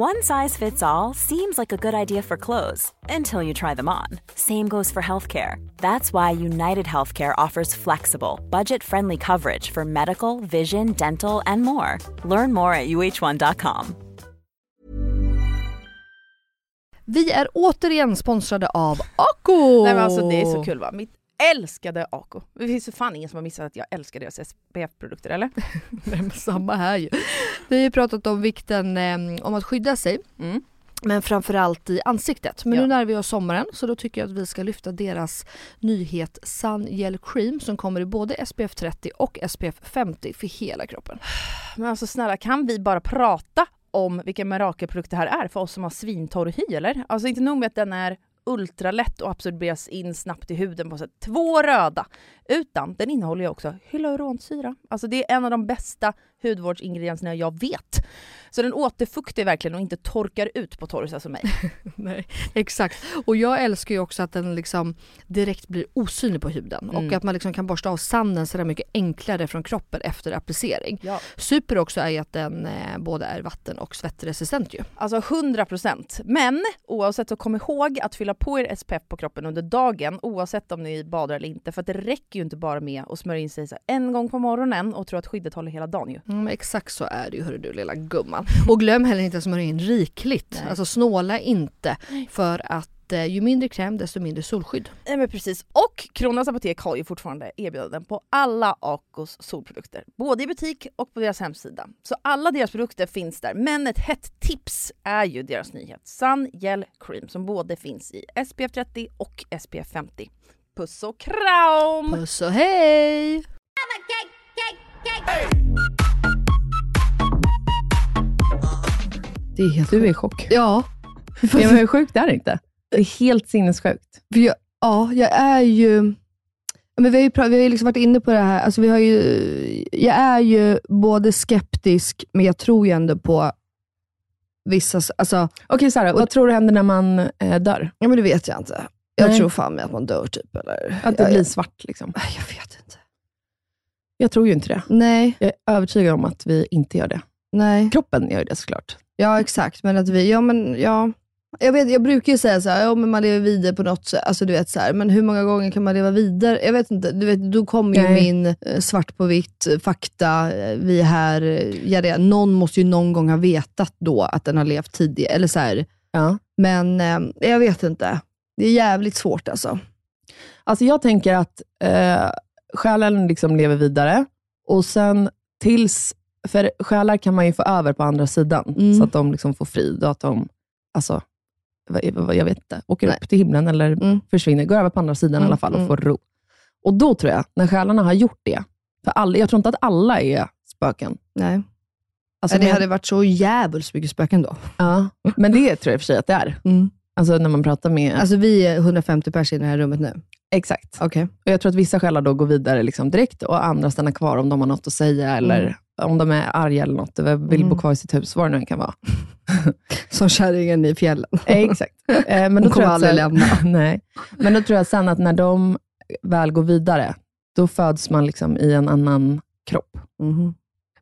One size fits all seems like a good idea for clothes until you try them on. Same goes for healthcare. That's why United Healthcare offers flexible, budget friendly coverage for medical, vision, dental, and more. Learn more at uh1.com. Vi är återigen sponsrade av Ako! Nej men alltså det är så kul va. Mitt älskade Ako. Det finns ju fan ingen som har missat att jag älskar deras SPF-produkter eller? Nej, samma här ju. Vi har ju pratat om vikten eh, om att skydda sig. Mm. Men framförallt i ansiktet. Men Ja. nu när vi har sommaren så då tycker jag att vi ska lyfta deras nyhet Sun Gel Cream som kommer i både SPF 30 och SPF 50 för hela kroppen. Men alltså snälla kan vi bara prata om vilken mirakelprodukt det här är för oss som har svintorr hy eller? Alltså inte nog med att den är ultralätt och absorberas in snabbt i huden på sätt två röda. Utan den innehåller ju också hyaluronsyra. Alltså det är en av de bästa hudvårdsingredienserna jag vet. Så den återfuktar verkligen och inte torkar ut på torrisa som mig. Nej, exakt. Och jag älskar ju också att den liksom direkt blir osynlig på huden Mm. och att man liksom kan borsta av sanden så där mycket enklare från kroppen efter applicering. Ja. Super också är ju att den eh, både är vatten och svettresistent ju. Alltså 100%. Men oavsett så kom ihåg att fylla på er SPF på kroppen under dagen oavsett om ni badar eller inte. För att det räcker ju inte bara med att smörja in sig en gång på morgonen och tro att skyddet håller hela dagen ju. Mm, exakt så är det ju hörru du lilla gumman. Och glöm heller inte att smörja in rikligt. Nej. Alltså snåla inte för att eh, ju mindre kräm desto mindre solskydd. Nej men precis. Och Kronans Apotek har ju fortfarande erbjudanden på alla Acos solprodukter. Både i butik och på deras hemsida. Så alla deras produkter finns där. Men ett hett tips är ju deras nyhet Sun Gel Cream som både finns i SPF 30 och SPF 50. Puss och kram! Puss och hej! Det är helt Du är i chock. Ja, Ja, men hur sjukt är det inte? Det är helt sinnessjukt. för jag, ja, jag är ju... Men vi har ju, pra- vi har ju liksom varit inne på det här. Alltså vi har ju, jag är ju både skeptisk, men jag tror ju ändå på vissa... Alltså, Okej Sara, vad tror du händer när man eh, dör? ja, men det vet jag inte. Jag Nej. tror fan med att man dör typ. Eller, Att det jag, blir svart liksom? jag, vet inte. Jag tror ju inte det. Nej, Jag är övertygad om att vi inte gör det. nej. Kroppen gör det såklart. Ja, exakt. Men att vi, ja men ja. Jag, vet, jag brukar ju säga så här, ja, men man lever vidare på något sätt. Alltså, du vet, så här, men hur många gånger kan man leva vidare? Jag vet inte. Du vet, då kommer ju min eh, svart på vitt, eh, fakta, eh, vi är här. Ja, det, någon måste ju någon gång ha vetat då att den har levt tidigare. Eller så här, Ja. Men eh, jag vet inte. Det är jävligt svårt alltså. Alltså jag tänker att eh, själen liksom lever vidare och sen tills, för själar kan man ju få över på andra sidan, Mm. så att de liksom får frid och att de, alltså, jag vet inte, åker Nej. upp till himlen eller Mm. försvinner, går över på andra sidan i Mm, alla fall och mm. får ro. Och då tror jag, när själarna har gjort det, för alla, jag tror inte att alla är spöken. Nej. Alltså, det men, hade varit så jävligt mycket spöken då. ja, men det tror jag i och för sig att det är. Mm. Alltså när man pratar med... Alltså vi är 150 personer i det här rummet nu. exakt. Okej. Och Jag tror att vissa själar då går vidare liksom direkt och andra stannar kvar om de har något att säga eller Mm. om de är arga eller något, eller vill Mm. bo kvar i sitt hus, vad det nu kan vara. Som kärringen i fjällen. Exakt. Eh, Men Hon då tror kommer aldrig lämna. Nej. Men då tror jag sen att när de väl går vidare, då föds man liksom i en annan kropp. Mhm.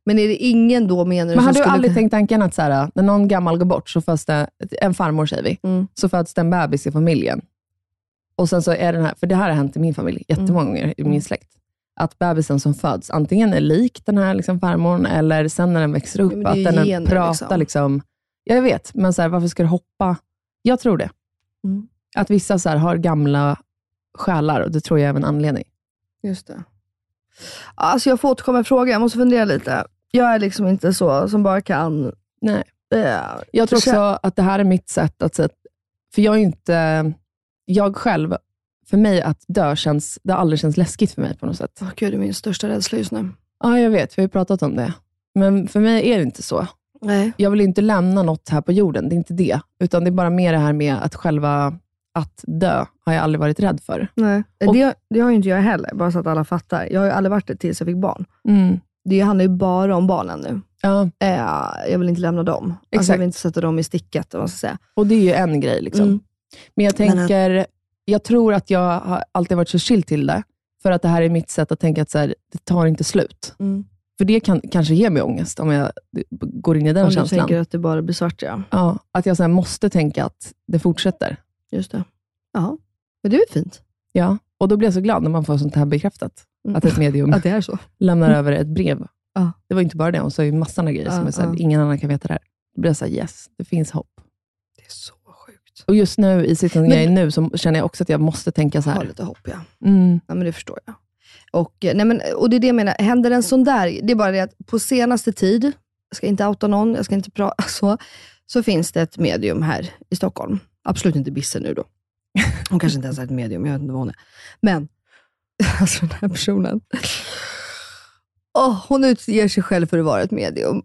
Men är det ingen då menar du Men har du skulle... aldrig tänkt tanken att så här, när någon gammal går bort, så föds det, en farmor säger vi, Mm. så föds det en bebis i familjen. Och sen så är den här, för det här har hänt i min familj jättemånga Mm. gånger i min släkt, att bebisen som föds antingen är lik den här liksom farmorn, eller sen när den växer upp, att den gener, pratar liksom. liksom. Jag vet, men så här, varför ska du hoppa? Jag tror det. Mm. Att vissa så här, har gamla själar, och det tror jag är en anledning. Just det. Alltså jag får återkomma med frågan, jag måste fundera lite. Jag är liksom inte så som bara kan... Nej. Eh, Jag tror så- också att det här är mitt sätt att säga, för jag är inte, jag själv, för mig att dö känns, det har aldrig känts läskigt för mig på något sätt. Åh, Gud, det är min största rädsla just nu. Ja, jag vet, vi har ju pratat om det. Men för mig är det inte så. Nej. Jag vill inte lämna något här på jorden, det är inte det. Utan det är bara mer det här med att själva, att dö, har jag aldrig varit rädd för. Nej. Och- Det, det har ju inte jag heller, bara så att alla fattar. Jag har ju aldrig varit det tills jag fick barn. Mm. Det handlar ju bara om barnen nu. Ja, Eh, jag vill inte lämna dem. Alltså, Exakt. jag vill inte sätta dem i sticket, om man ska säga. och det är ju en grej. Liksom. Mm. Men jag Men att- tänker, jag tror att jag har alltid varit så chill till det, för att det här är mitt sätt att tänka att så här, det tar inte slut. Mm. För det kan kanske ge mig ångest om jag går in i den Om du känslan. tänker att det bara blir svart, ja. Ja, att jag så måste tänka att det fortsätter. Just det. Jaha. Men det är fint? Ja, och då blir jag så glad när man får sånt här bekräftat. Att ett medium Att det är så? lämnar över ett brev. Ja. Det var inte bara det, hon sa ju massor av grejer som är så här, ja. ingen annan kan veta det här. Då blir jag så här, yes, det finns hopp. Det är så sjukt. Och just nu, i situationen jag är nu, så känner jag också att jag måste tänka så Ha här. lite hopp, ja. Mm, Ja, men det förstår jag. Och, eh, nej, men, och det är det jag menar, händer en sån där, det är bara det att på senaste tid, jag ska inte outa någon, jag ska inte prata så, så finns det ett medium här i Stockholm. Absolut inte Bisse nu då. Hon kanske inte ens är ett medium, jag vet inte vad hon är. Men, alltså den här personen. Åh, hon utger sig själv för att vara ett medium.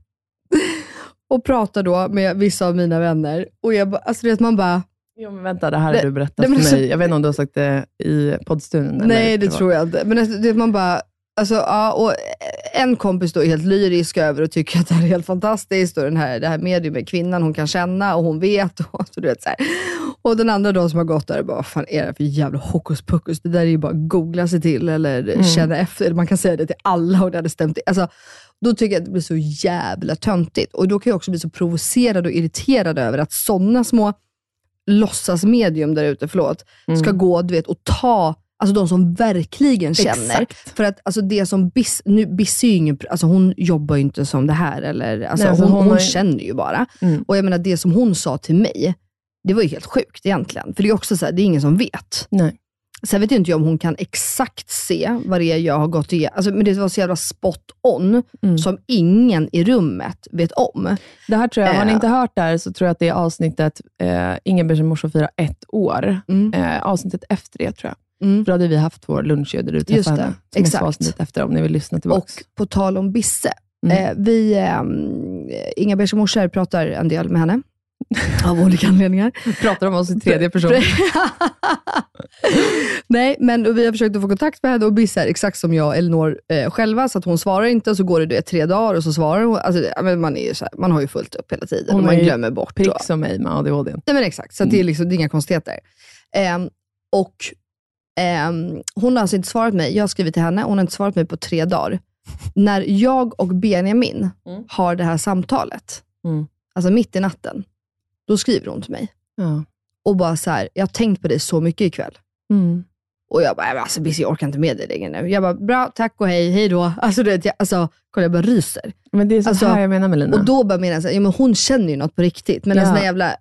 och pratar då med vissa av mina vänner. Och jag bara, alltså det att man bara, Jo, men vänta, det här har du berättat för alltså- mig. Jag vet inte om du har sagt det i poddstunden? Nej, det tror jag inte. Men alltså, det, man bara, alltså, ja, och en kompis då är helt lyrisk över och tycker att det här är helt fantastiskt. Och den här, det här mediumet, kvinnan hon kan känna och hon vet. Och, så du vet, så här. och den andra då som har gått där bara, vad fan är det för jävla hokus pokus? Det där är ju bara att googla sig till eller Mm. känna efter. Man kan säga det till alla och det hade stämt. Alltså, då tycker jag att det blir så jävla töntigt. Och då kan jag också bli så provocerad och irriterad över att sådana små låtsasmedium där ute, förlåt, ska gå du vet, och ta Alltså de som verkligen känner. Exakt. För att alltså det som Biss, nu Biss är ju ingen, alltså hon jobbar ju inte som det här. Eller, alltså Nej, hon, hon hon, ju- känner ju bara. Mm. Och jag menar det som hon sa till mig, det var ju helt sjukt egentligen. För det är också så här, det är ingen som vet. Nej. Sen vet ju inte jag om hon kan exakt se vad det är jag har gått igenom. Alltså, men det var så jävla spot on, Mm. som ingen i rummet vet om. Det här tror jag, har ni Eh. inte hört det här så tror jag att det är avsnittet eh, Ingebergs morsa firar ett år. Mm. Eh, avsnittet efter det tror jag. Mm. För då hade vi haft vår lunch där du Just träffade henne. Exakt. efter om ni vill lyssna tillbaka. Och på tal om Bisse. Mm. Eh, vi, eh, Inga Beige morsor pratar en del med henne. Av olika anledningar. pratar om oss i tredje person. Nej, men vi har försökt att få kontakt med henne och Bisse är exakt som jag och Elinor eh, själva, så att hon svarar inte och så går det du vet, tre dagar och så svarar hon. Alltså, man, är så här, man har ju fullt upp hela tiden Hon och man glömmer bort. Prick och- som mig med ADHD. Nej, men exakt, så det, är liksom, det är inga konstigheter. Ehm, och ehm, Hon har alltså inte svarat mig. Jag har skrivit till henne, hon har inte svarat mig på tre dagar. När jag och Benjamin Mm. har det här samtalet, Mm. alltså mitt i natten, då skriver hon till mig Ja. och bara så här, jag har tänkt på dig så mycket ikväll. Mm. Och jag bara, "Men alltså Bissi jag orkar inte med dig längre nu. Jag bara, bra, tack och hej, hej då. Alltså, du vet, jag, alltså, kolla jag bara ryser. Men det är så Alltså, här jag menar med Lina. Och då bara menar jag så här, ja, men hon känner ju något på riktigt. Men Ja. en sån jävla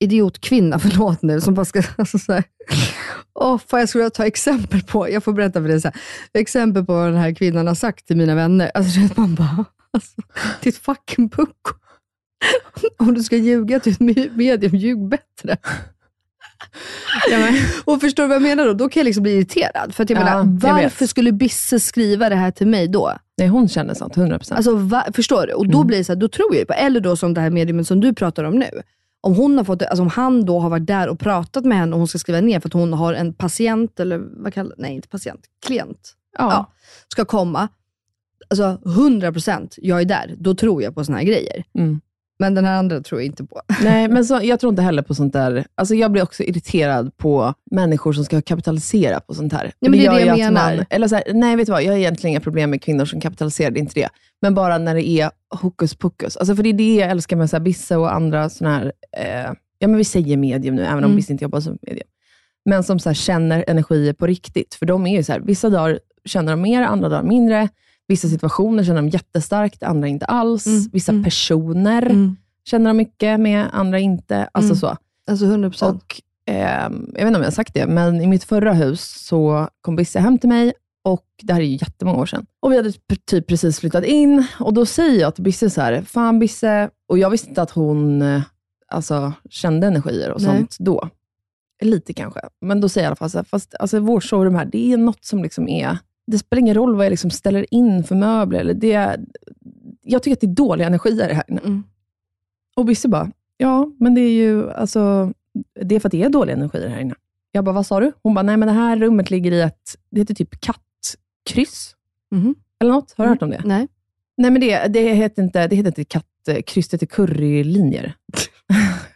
idiotkvinna, förlåt nu, som bara ska... Alltså så här, Åh, fan, jag skulle ta exempel på, jag får berätta för dig, här, exempel på vad den här kvinnan har sagt till mina vänner. Alltså man bara, alltså, ditt fucking pucko. Om du ska ljuga till ett me- medium, ljug bättre. Ja, Och förstår du vad jag menar då? Då kan jag liksom bli irriterad. För att jag Ja, menar, jag varför vet. skulle Bisse skriva det här till mig då? nej, hon känner sånt, 100%. Alltså, va, förstår du? Och då blir det så här, då tror jag på, eller då som det här mediumet som du pratar om nu. Om, hon har fått, alltså om han då har varit där och pratat med henne och hon ska skriva ner för att hon har en patient, eller vad kallar Nej, inte patient. Klient. ja. Ja. Ska komma. Alltså 100% jag är där. Då tror jag på såna här grejer. Mm. Men den här andra tror jag inte på. Nej, men så, jag tror inte heller på sånt där. Alltså, jag blir också irriterad på människor som ska kapitalisera på sånt här. men det är det jag menar. eller så här, nej, vet du vad? Jag har egentligen inga problem med kvinnor som kapitaliserar, det är inte det. Men bara när det är hokus pokus. Alltså, för det är det jag älskar med så här, Bisse och andra såna här, eh, ja men vi säger medium nu, även om Mm. Bisse inte jobbar som medium. Men som så här, känner energier på riktigt. För de är ju så här, vissa dagar känner de mer, andra dagar mindre. Vissa situationer känner de jättestarkt, andra inte alls. Mm, Vissa mm. personer känner de mycket med, andra inte. Alltså Mm. så. Alltså 100%. Och, ehm, jag vet inte om jag har sagt det, men i mitt förra hus så kom Bisse hem till mig och det här är ju jättemånga år sedan. Och vi hade typ precis flyttat in och då säger jag till Bisse så här, fan Bisse, och jag visste inte att hon eh, alltså, kände energier och Nej. sånt då. Lite kanske, men då säger jag i alla fall så här, fast alltså, vårt sovrum här, det är något som liksom är, det spelar ingen roll vad jag liksom ställer in för möbler. Eller det, jag tycker att det är dåliga energier här inne. Mm. Och Bisse bara, ja, men det är ju alltså, det är för att det är dåliga energier här inne. Jag bara, vad sa du? Hon bara, nej men det här rummet ligger i ett, det heter typ kattkryss. Mhm. Eller något. Har du hört om det? Nej. Nej, men det, det, heter inte, det heter inte kattkryss, det heter currylinjer.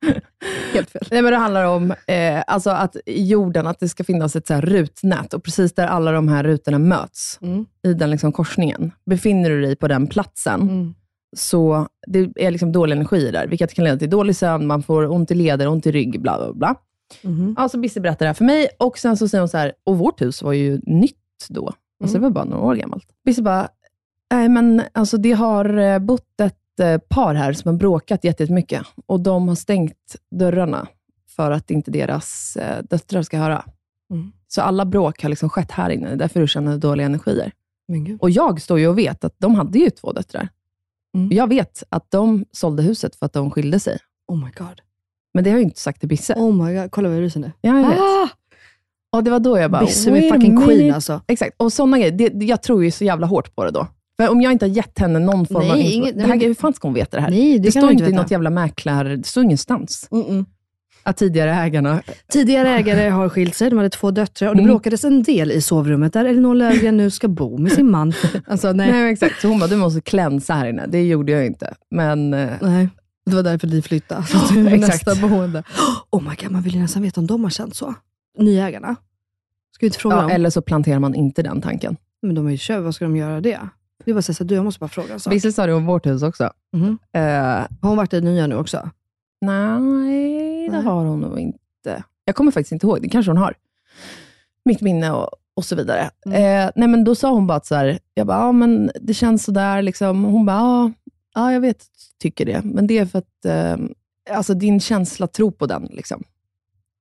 Helt fel. Nej, men det handlar om eh, alltså att jorden, att det ska finnas ett så rutnät och precis där alla de här rutorna möts, Mm. i den liksom korsningen, befinner du dig på den platsen, Mm. så det är liksom dålig energi där, vilket kan leda till dålig sömn, man får ont i leder, ont i rygg, bla bla bla. Mhm. Ja, så Bissi berättar det här för mig och sen så säger hon så här, och vårt hus var ju nytt då. Alltså det var bara några år gammalt. Bissi bara, nej men alltså det har eh, bott ett par här som har bråkat jätte- jättemycket och de har stängt dörrarna för att inte deras eh, döttrar ska höra. Mm. Så alla bråk har liksom skett här inne, därför du känner dåliga energier. Och jag står ju och vet att de hade ju två döttrar. Mm. Jag vet att de sålde huset för att de skilde sig. Oh my god. Men det har jag ju inte sagt till Bisse. Oh my god. Kolla vad jag ryser nu. Ja, jag vet. Ah! Och det var då jag bara, Bisse a fucking queen alltså. Exakt, och sådana grejer, det, jag tror ju så jävla hårt på det då. För om jag inte har gett henne någon form Nej, av info, inget- det här, hur fan ska hon veta det här? Nej, det, det står inte inte i veta. något jävla mäklar, det står ingenstans. Mm-mm. Att tidigare ägarna, Tidigare ägare har skilt sig, de hade två döttrar och det Mm. bråkades en del i sovrummet där Elinor Löfgren nu ska bo med sin man. Alltså, nej. nej. exakt, så hon bara, du måste klänsa här inne. Det gjorde jag inte. Men eh, nej. Det var därför ni flyttade. Så att nästa boende. Oh my god, man vill ju nästan veta om de har känt så. Nyägarna. Ska vi inte fråga ja, dem? eller så planterar man inte den tanken. Men de har ju köpt, vad ska de göra det? Var så här, du, jag måste bara fråga en sak. Vissa sa det om vårt hus också. Mhm. Eh, Har hon varit i nya nu också? nej, det Nej. har hon nog inte. Jag kommer faktiskt inte ihåg, det kanske hon har. Mitt minne och, och så vidare. Eh, nej, men då sa hon bara att så här, jag bara, ja, men det känns sådär. Liksom. Hon bara, ja, ja, jag vet, tycker det. Men det är för att eh, alltså, din känsla tror på den. Liksom.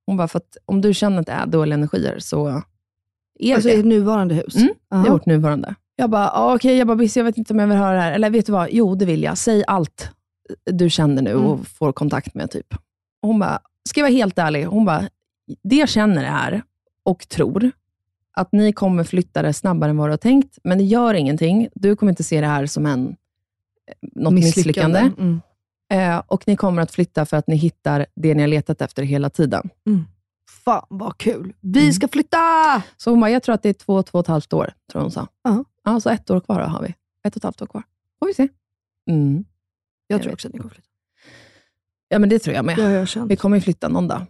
Hon bara, för att om du känner att det är dåliga energier, så är Alltså det i ett nuvarande hus? Mm, Det är vårt nuvarande. Jag bara, ah, okej, jag bara, jag vet inte om jag vill höra det här. Eller vet du vad? Jo, det vill jag. Säg allt du känner nu och Mm. får kontakt med. typ. Och hon bara, ska jag vara helt ärlig? Hon bara, det jag känner är och tror att ni kommer flytta det snabbare än vad du har tänkt, men det gör ingenting. Du kommer inte se det här som en, något misslyckande. Mm. Eh, och ni kommer att flytta för att ni hittar det ni har letat efter hela tiden. Fan vad kul. Vi Mm. ska flytta! Så hon bara, jag tror att det är två, två och ett halvt år, tror hon sa. Ja. Ja, så ett år kvar då har vi. Ett och ett halvt år kvar. Får vi se. Mm. Jag Jag tror också att ni kommer flytta. Ja, men det tror jag med. Det har jag känt. Vi kommer ju flytta någon dag.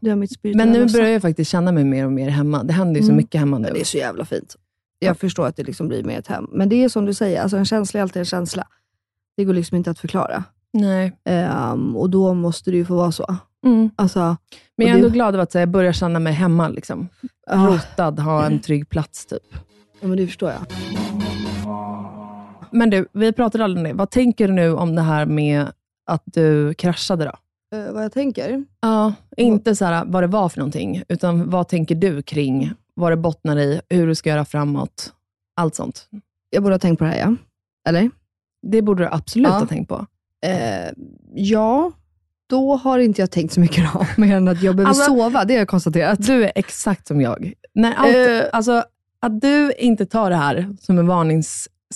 Men nu börjar jag faktiskt känna mig mer och mer hemma. Det händer ju så Mm. mycket hemma nu. Ja, det är så jävla fint. Jag förstår att det liksom blir mer ett hem. Men det är som du säger, alltså en känsla är alltid en känsla. Det går liksom inte att förklara. Nej. Ehm, och då måste det ju få vara så. Mm. Alltså, Men jag är ändå det- glad över att så här, jag börjar känna mig hemma. Liksom. ja, Rotad, ha en trygg plats typ. ja, men det förstår jag. Men du, vi pratade aldrig om det. Vad tänker du nu om det här med att du kraschade då? Eh, vad jag tänker? Ja, inte så här, vad det var för någonting, utan vad tänker du kring vad det bottnar i, hur du ska göra framåt, allt sånt. Jag borde ha tänkt på det här, ja. Eller? Det borde du absolut Ja. ha tänkt på. Eh, ja, då har inte jag tänkt så mycket då, mer än att jag behöver Alltså- sova. Det har jag konstaterat. Du är exakt som jag. När allt, Eh. alltså, att du inte tar det här som en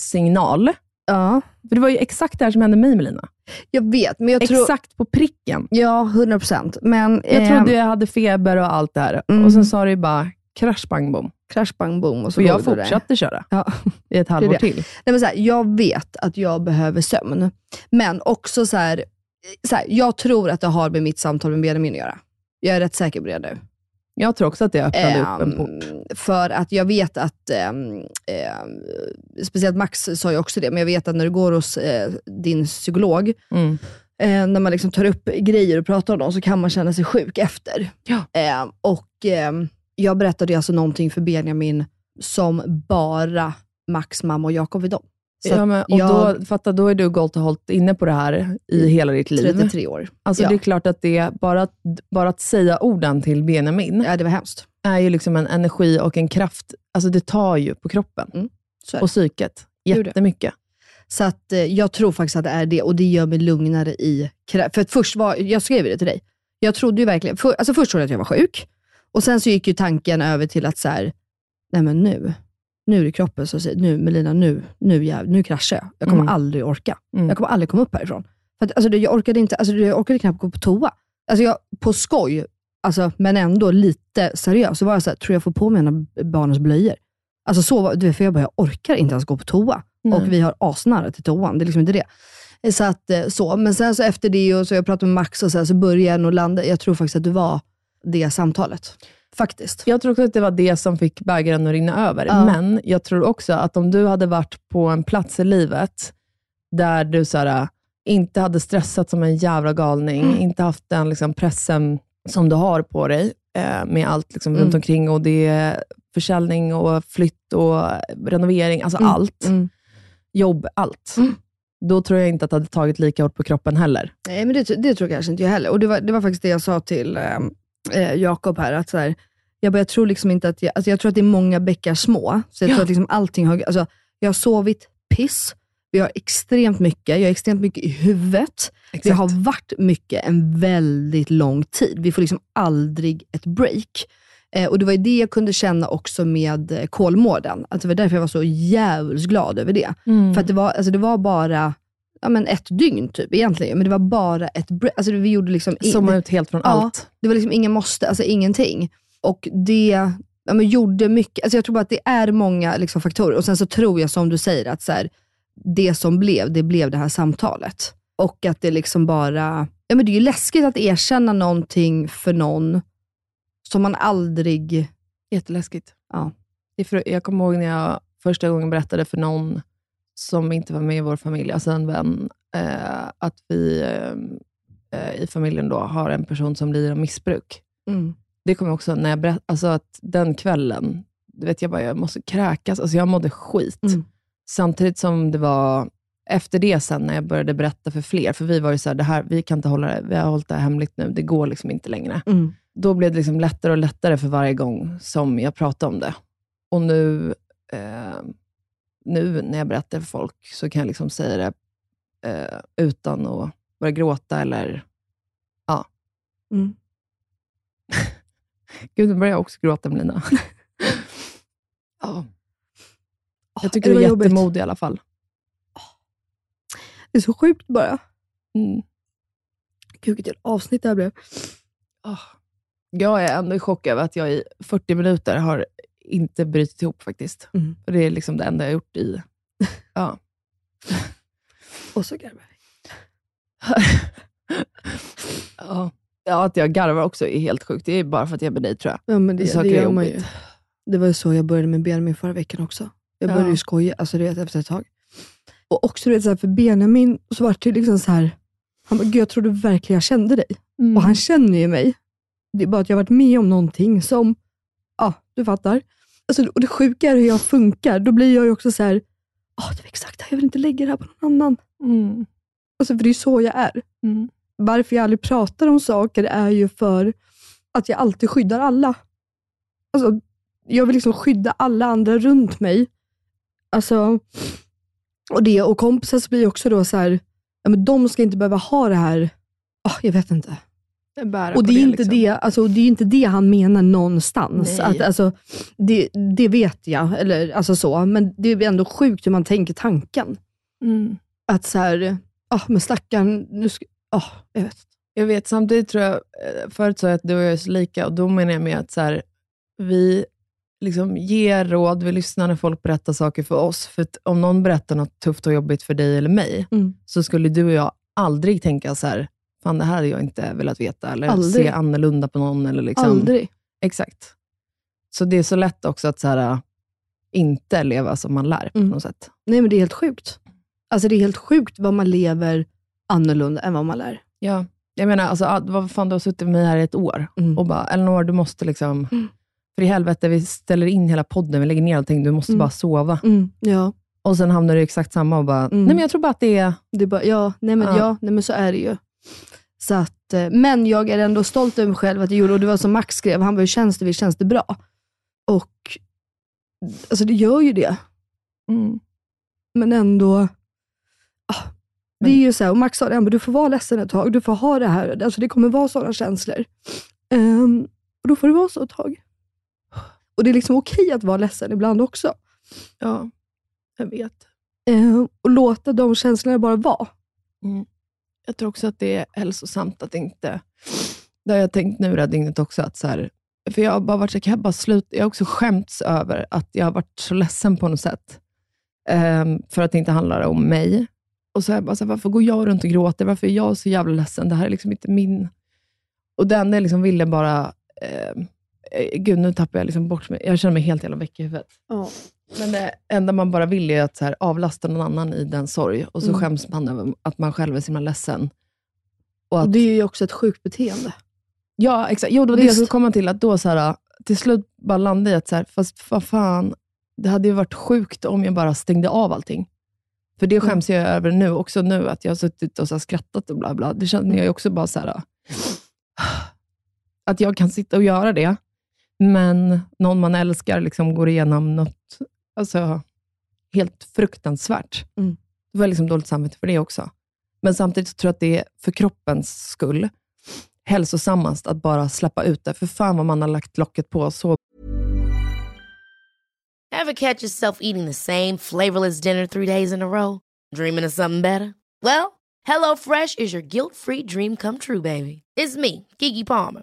varningssignal, Ja, för det var ju exakt det här som hände mig Melina. jag vet, men jag tror... Exakt på pricken. Ja, 100 procent. Jag eh, trodde jag hade feber och allt det här, Mm. och sen sa det ju bara krasch bang bom. crash bang boom och så Och jag fortsatte köra Ja. i ett halvår det. till. Nej, men så här, jag vet att jag behöver sömn, men också så här, så här, jag tror att det har med mitt samtal med Benjamin att göra. Jag är rätt säker på det nu. Jag tror också att det öppnade upp en Ehm, port. För att jag vet att, ehm, ehm, speciellt Max sa ju också det, men jag vet att när du går hos eh, din psykolog, Mm. eh, när man liksom tar upp grejer och pratar om dem, så kan man känna sig sjuk efter. Ja. Eh, och ehm, Jag berättade alltså någonting för Benjamin som bara Max mamma och Jakob vet om. Så Ja, men, och jag- då, fatta, då är du gått och hållit inne på det här i hela ditt liv. 33 år. Alltså, Ja. Det är klart att det, bara, bara att säga orden till Benjamin Ja, det var hemskt. är ju liksom en energi och en kraft. Alltså det tar ju på kroppen Mm, och psyket jättemycket. Så att, eh, jag tror faktiskt att det är det och det gör mig lugnare i För att först var, jag skrev det till dig. Jag trodde ju verkligen, för, alltså först trodde jag att jag var sjuk. Och sen så gick ju tanken över till att så här, nej men nu, nu är det kroppen som säger, nu Melina, nu, nu, jäv, nu kraschar jag. Jag kommer Mm. aldrig orka. Mm. Jag kommer aldrig komma upp härifrån. För att, alltså, jag, orkade inte, alltså, jag orkade knappt gå på toa. Alltså, jag, på skoj, alltså, men ändå lite seriöst, så var jag så här, tror jag får på mig en av barnens blöjor. Alltså så, du vet, för jag bara, jag orkar inte ens gå på toa. Nej. Och vi har asnära till toan, det är liksom inte det. Så att, eh, så. Men sen så efter det, och så jag pratade med Max och så, här, så började jag nog landa, jag tror faktiskt att det var det samtalet. Faktiskt. Jag tror också att det var det som fick bägaren att rinna över. Ja. Men jag tror också att om du hade varit på en plats i livet där du så här, inte hade stressat som en jävla galning, Mm. inte haft den liksom, pressen som du har på dig eh, med allt liksom, Mm. runt omkring och det är försäljning och flytt och renovering, alltså Mm. allt. Mm. Jobb, allt. Mm. Då tror jag inte att det hade tagit lika hårt på kroppen heller. Nej, men det, det tror jag kanske inte jag heller. Och det var, det var faktiskt det jag sa till eh, Jakob här. Att så här jag, bara, jag tror liksom inte att jag, alltså jag tror att det är många bäckar små. Så jag Ja. tror att liksom allting har, alltså, jag har sovit piss. Vi har extremt mycket, jag har extremt mycket i huvudet. Det har varit mycket en väldigt lång tid. Vi får liksom aldrig ett break. Eh, och Det var ju det jag kunde känna också med eh, Kolmården. Att det var därför jag var så jävligt glad över det. Mm. För att det var, alltså det var bara ja, men ett dygn typ egentligen. Men det var bara ett break. Alltså vi gjorde liksom i- Zooma ut helt från Ja. allt. det var liksom inga måste, alltså ingenting. Och det ja, men gjorde mycket. Alltså jag tror bara att det är många liksom, faktorer. Och sen så tror jag som du säger att så här, det som blev, det blev det här samtalet. Och att det liksom bara, ja men det är ju läskigt att erkänna någonting för någon som man aldrig, Jätteläskigt. Ja. Jag kommer ihåg när jag första gången berättade för någon som inte var med i vår familj, alltså en vän, eh, att vi eh, i familjen då har en person som lider av missbruk. mm, Det kommer jag också när jag berättade, alltså att den kvällen, du vet jag bara, jag måste kräkas. Alltså jag mådde skit. Mm. Samtidigt som det var efter det sen när jag började berätta för fler, för vi var ju så här, det här, vi kan inte hålla det, vi har hållit det här hemligt nu, det går liksom inte längre. mm, Då blev det liksom lättare och lättare för varje gång som jag pratade om det. Och nu, eh, nu när jag berättar för folk så kan jag liksom säga det eh, utan att börja gråta eller... mm. Gud, nu börjar jag också gråta Melina. ja. Jag tycker det du är jobbigt. jättemodig i alla fall. Det är så sjukt bara. Mm. Gud vilket avsnitt det här blev. Ah. Jag är ändå i chock över att jag i 40 minuter har inte brutit ihop faktiskt. Mm. För det är liksom det enda jag har gjort i... Ja. Och så garvar ja. ja, att jag garvar också är helt sjukt. Det är bara för att jag är med dig tror jag. Ja, men det, det är gör man ju. Det var ju så jag började med Benjamin förra veckan också. Jag började Ja. ju skoja, alltså du vet efter ett tag. Och också du vet, så här, för Benjamin så var det liksom så här, han bara, Gud jag trodde verkligen jag kände dig. Mm. Och han känner ju mig. Det är bara att jag har varit med om någonting som, du fattar. Alltså, och det sjuka är hur jag funkar. Då blir jag ju också så här, oh, det var exakt det här, jag vill inte lägga det här på någon annan. Mm. Alltså, för det är så jag är. Mm. Varför jag aldrig pratar om saker är ju för att jag alltid skyddar alla. Alltså, jag vill liksom skydda alla andra runt mig. Alltså, och det och kompisar blir också då så här, ja, men de ska inte behöva ha det här, Ah, jag vet inte. Och det är, inte liksom. det, alltså, det är inte det han menar någonstans. Nej. Att, alltså, det, det vet jag, eller, alltså så, men det är ändå sjukt hur man tänker tanken. Mm. Att så här, ah, men stackarn, nu ska, ah, jag vet. Jag vet, samtidigt tror jag, eh, förut sa jag att du och jag är så lika, och då menar jag med att så här, vi liksom ger råd, vi lyssnar när folk berättar saker för oss. För om någon berättar något tufft och jobbigt för dig eller mig, Mm. så skulle du och jag aldrig tänka så här, fan det här hade jag inte velat veta, eller Aldrig. se annorlunda på någon. Eller liksom. Aldrig. Exakt. Så det är så lätt också att så här, inte leva som man lär på Mm. något sätt. Nej, men det är helt sjukt. Alltså det är helt sjukt vad man lever annorlunda än vad man lär. Ja. Jag menar, alltså, vad fan, du har suttit med mig här i ett år Mm. och bara, Elinor, du måste liksom, för i helvete, vi ställer in hela podden, vi lägger ner allting, du måste Mm. bara sova. Mm, ja. Och sen hamnar du i exakt samma och bara, Mm. nej men jag tror bara att det är... Det är bara, ja, nej men, Ja. ja. nej men så är det ju. Så att, eh, men jag är ändå stolt över mig själv att jag gjorde, och det var som Max skrev, han bara, hur känns det? Visst känns det bra? Och alltså det gör ju det. Mm. Men ändå, ah, det är ju så här, och Max sa det, bara, du får vara ledsen ett tag, du får ha det här, alltså det kommer vara sådana känslor. Ehm, och då får det vara så ett tag. Och det är liksom okej att vara ledsen ibland också. Ja, jag vet. Ehm, och låta de känslorna bara vara. Jag tror också att det är hälsosamt att inte... Det har jag tänkt nu det här dygnet också, att så här, för jag har bara varit så här, kan jag bara sluta? Jag har också skämts över att jag har varit så ledsen på något sätt. Um, för att det inte handlar om mig. Och så är jag bara så här, varför går jag runt och gråter? Varför är jag så jävla ledsen? Det här är liksom inte min... Och det enda jag liksom ville bara... Ehm, eh, gud, nu tappar jag liksom bort mig. Jag känner mig helt jävla väck i huvudet. Men det enda man bara vill är att så här, avlasta någon annan i den sorg och så Mm. skäms man över att man själv är så himla ledsen. Och att, Och det är ju också ett sjukt beteende. ja, exakt. Jo, det var det jag skulle komma till. Att då så här, till slut bara landa i att, så här, fast vad fan, det hade ju varit sjukt om jag bara stängde av allting. För det skäms jag över nu, också nu, att jag har suttit och så skrattat och bla bla. Det känner jag ju också bara så här, att jag kan sitta och göra det, men någon man älskar liksom går igenom något alltså, helt fruktansvärt. Mm. Då var liksom dåligt samvete för det också. Men samtidigt så tror jag att det är för kroppens skull hälsosammast att bara släppa ut det. För fan vad man har lagt locket på så Ever catch yourself eating the same flavorless dinner three days in a row? Dreaming of something better? Well, HelloFresh is your guilt-free dream come true, baby. It's me, Kiki Palmer.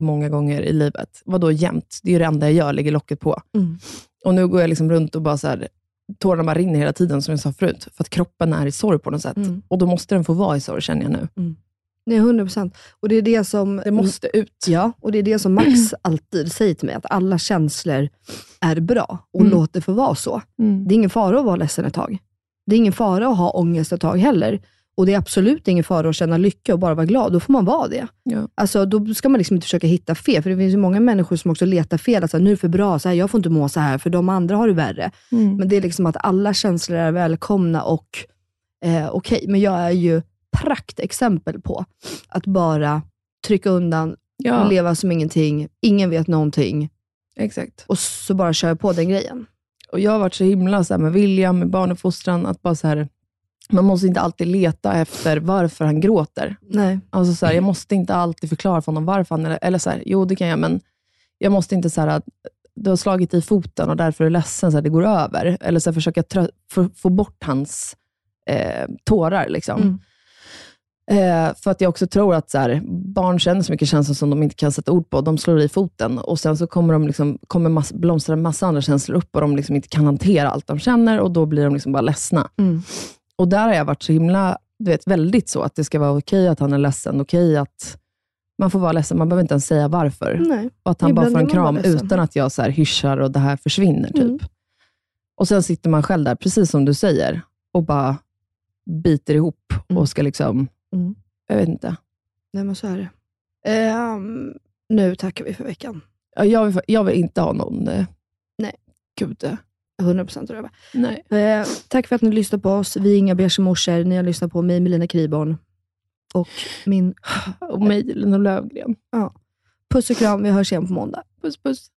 Många gånger i livet. Vad då jämt? Det är ju det enda jag gör, lägger locket på. Mm. Och nu går jag liksom runt och bara så här, tårarna bara rinner hela tiden, som jag sa förut, för att kroppen är i sorg på något sätt. Mm. Och då måste den få vara i sorg, känner jag nu. Mm. Nej, 100 procent. Och det är det som... Det måste ut. Ja, och det är det som Max alltid säger till mig, att alla känslor är bra och Mm. låt det få vara så. Mm. Det är ingen fara att vara ledsen ett tag. Det är ingen fara att ha ångest ett tag heller. Och det är absolut ingen fara att känna lycka och bara vara glad. Då får man vara det. Ja. Alltså, då ska man liksom inte försöka hitta fel, för det finns ju många människor som också letar fel. Alltså, nu är det för bra, så här, jag får inte må så här, för de andra har det värre. Mm. Men det är liksom att alla känslor är välkomna och eh, okej. Men jag är ju praktexempel på att bara trycka undan, Ja. leva som ingenting, ingen vet någonting Exakt. och så bara köra på den grejen. Och jag har varit så himla så här med William, med barnuppfostran, att bara så här, man måste inte alltid leta efter varför han gråter. Nej. Alltså så här, jag måste inte alltid förklara för honom varför han, eller, eller så här, jo det kan jag, men jag måste inte så här, att du har slagit i foten och därför är du ledsen, så här, det går över. Eller så här, försöka trö- få, få bort hans eh, tårar. Liksom. Mm. Eh, för att jag också tror att så här, barn känner så mycket känslor som de inte kan sätta ord på. De slår i foten och sen så kommer de liksom, kommer mass, blomstra en massa andra känslor upp och de liksom inte kan hantera allt de känner och då blir de liksom bara ledsna. Mm. Och där har jag varit så himla, du vet, väldigt så att det ska vara okej att han är ledsen, okej att man får vara ledsen, man behöver inte ens säga varför. Nej. Och att han bara Ibland får en kram utan att jag så här hyschar och det här försvinner. typ. Mm. Och sen sitter man själv där, precis som du säger, och bara biter ihop och ska liksom, Mm. jag vet inte. Nej, men så är det. Ehm, nu tackar vi för veckan. Ja, Jag vill, jag vill inte ha någon... eh, Nej. Gud. Eh, 100% röva. Nej. Eh, tack för att ni lyssnade på oss. Vi är inga beiga morsor. Ni har lyssnat på mig, Melina Kriborn. Och min... Och mig, Lina Lövgren. Ja. Puss och kram. Vi hörs igen på måndag. Puss puss.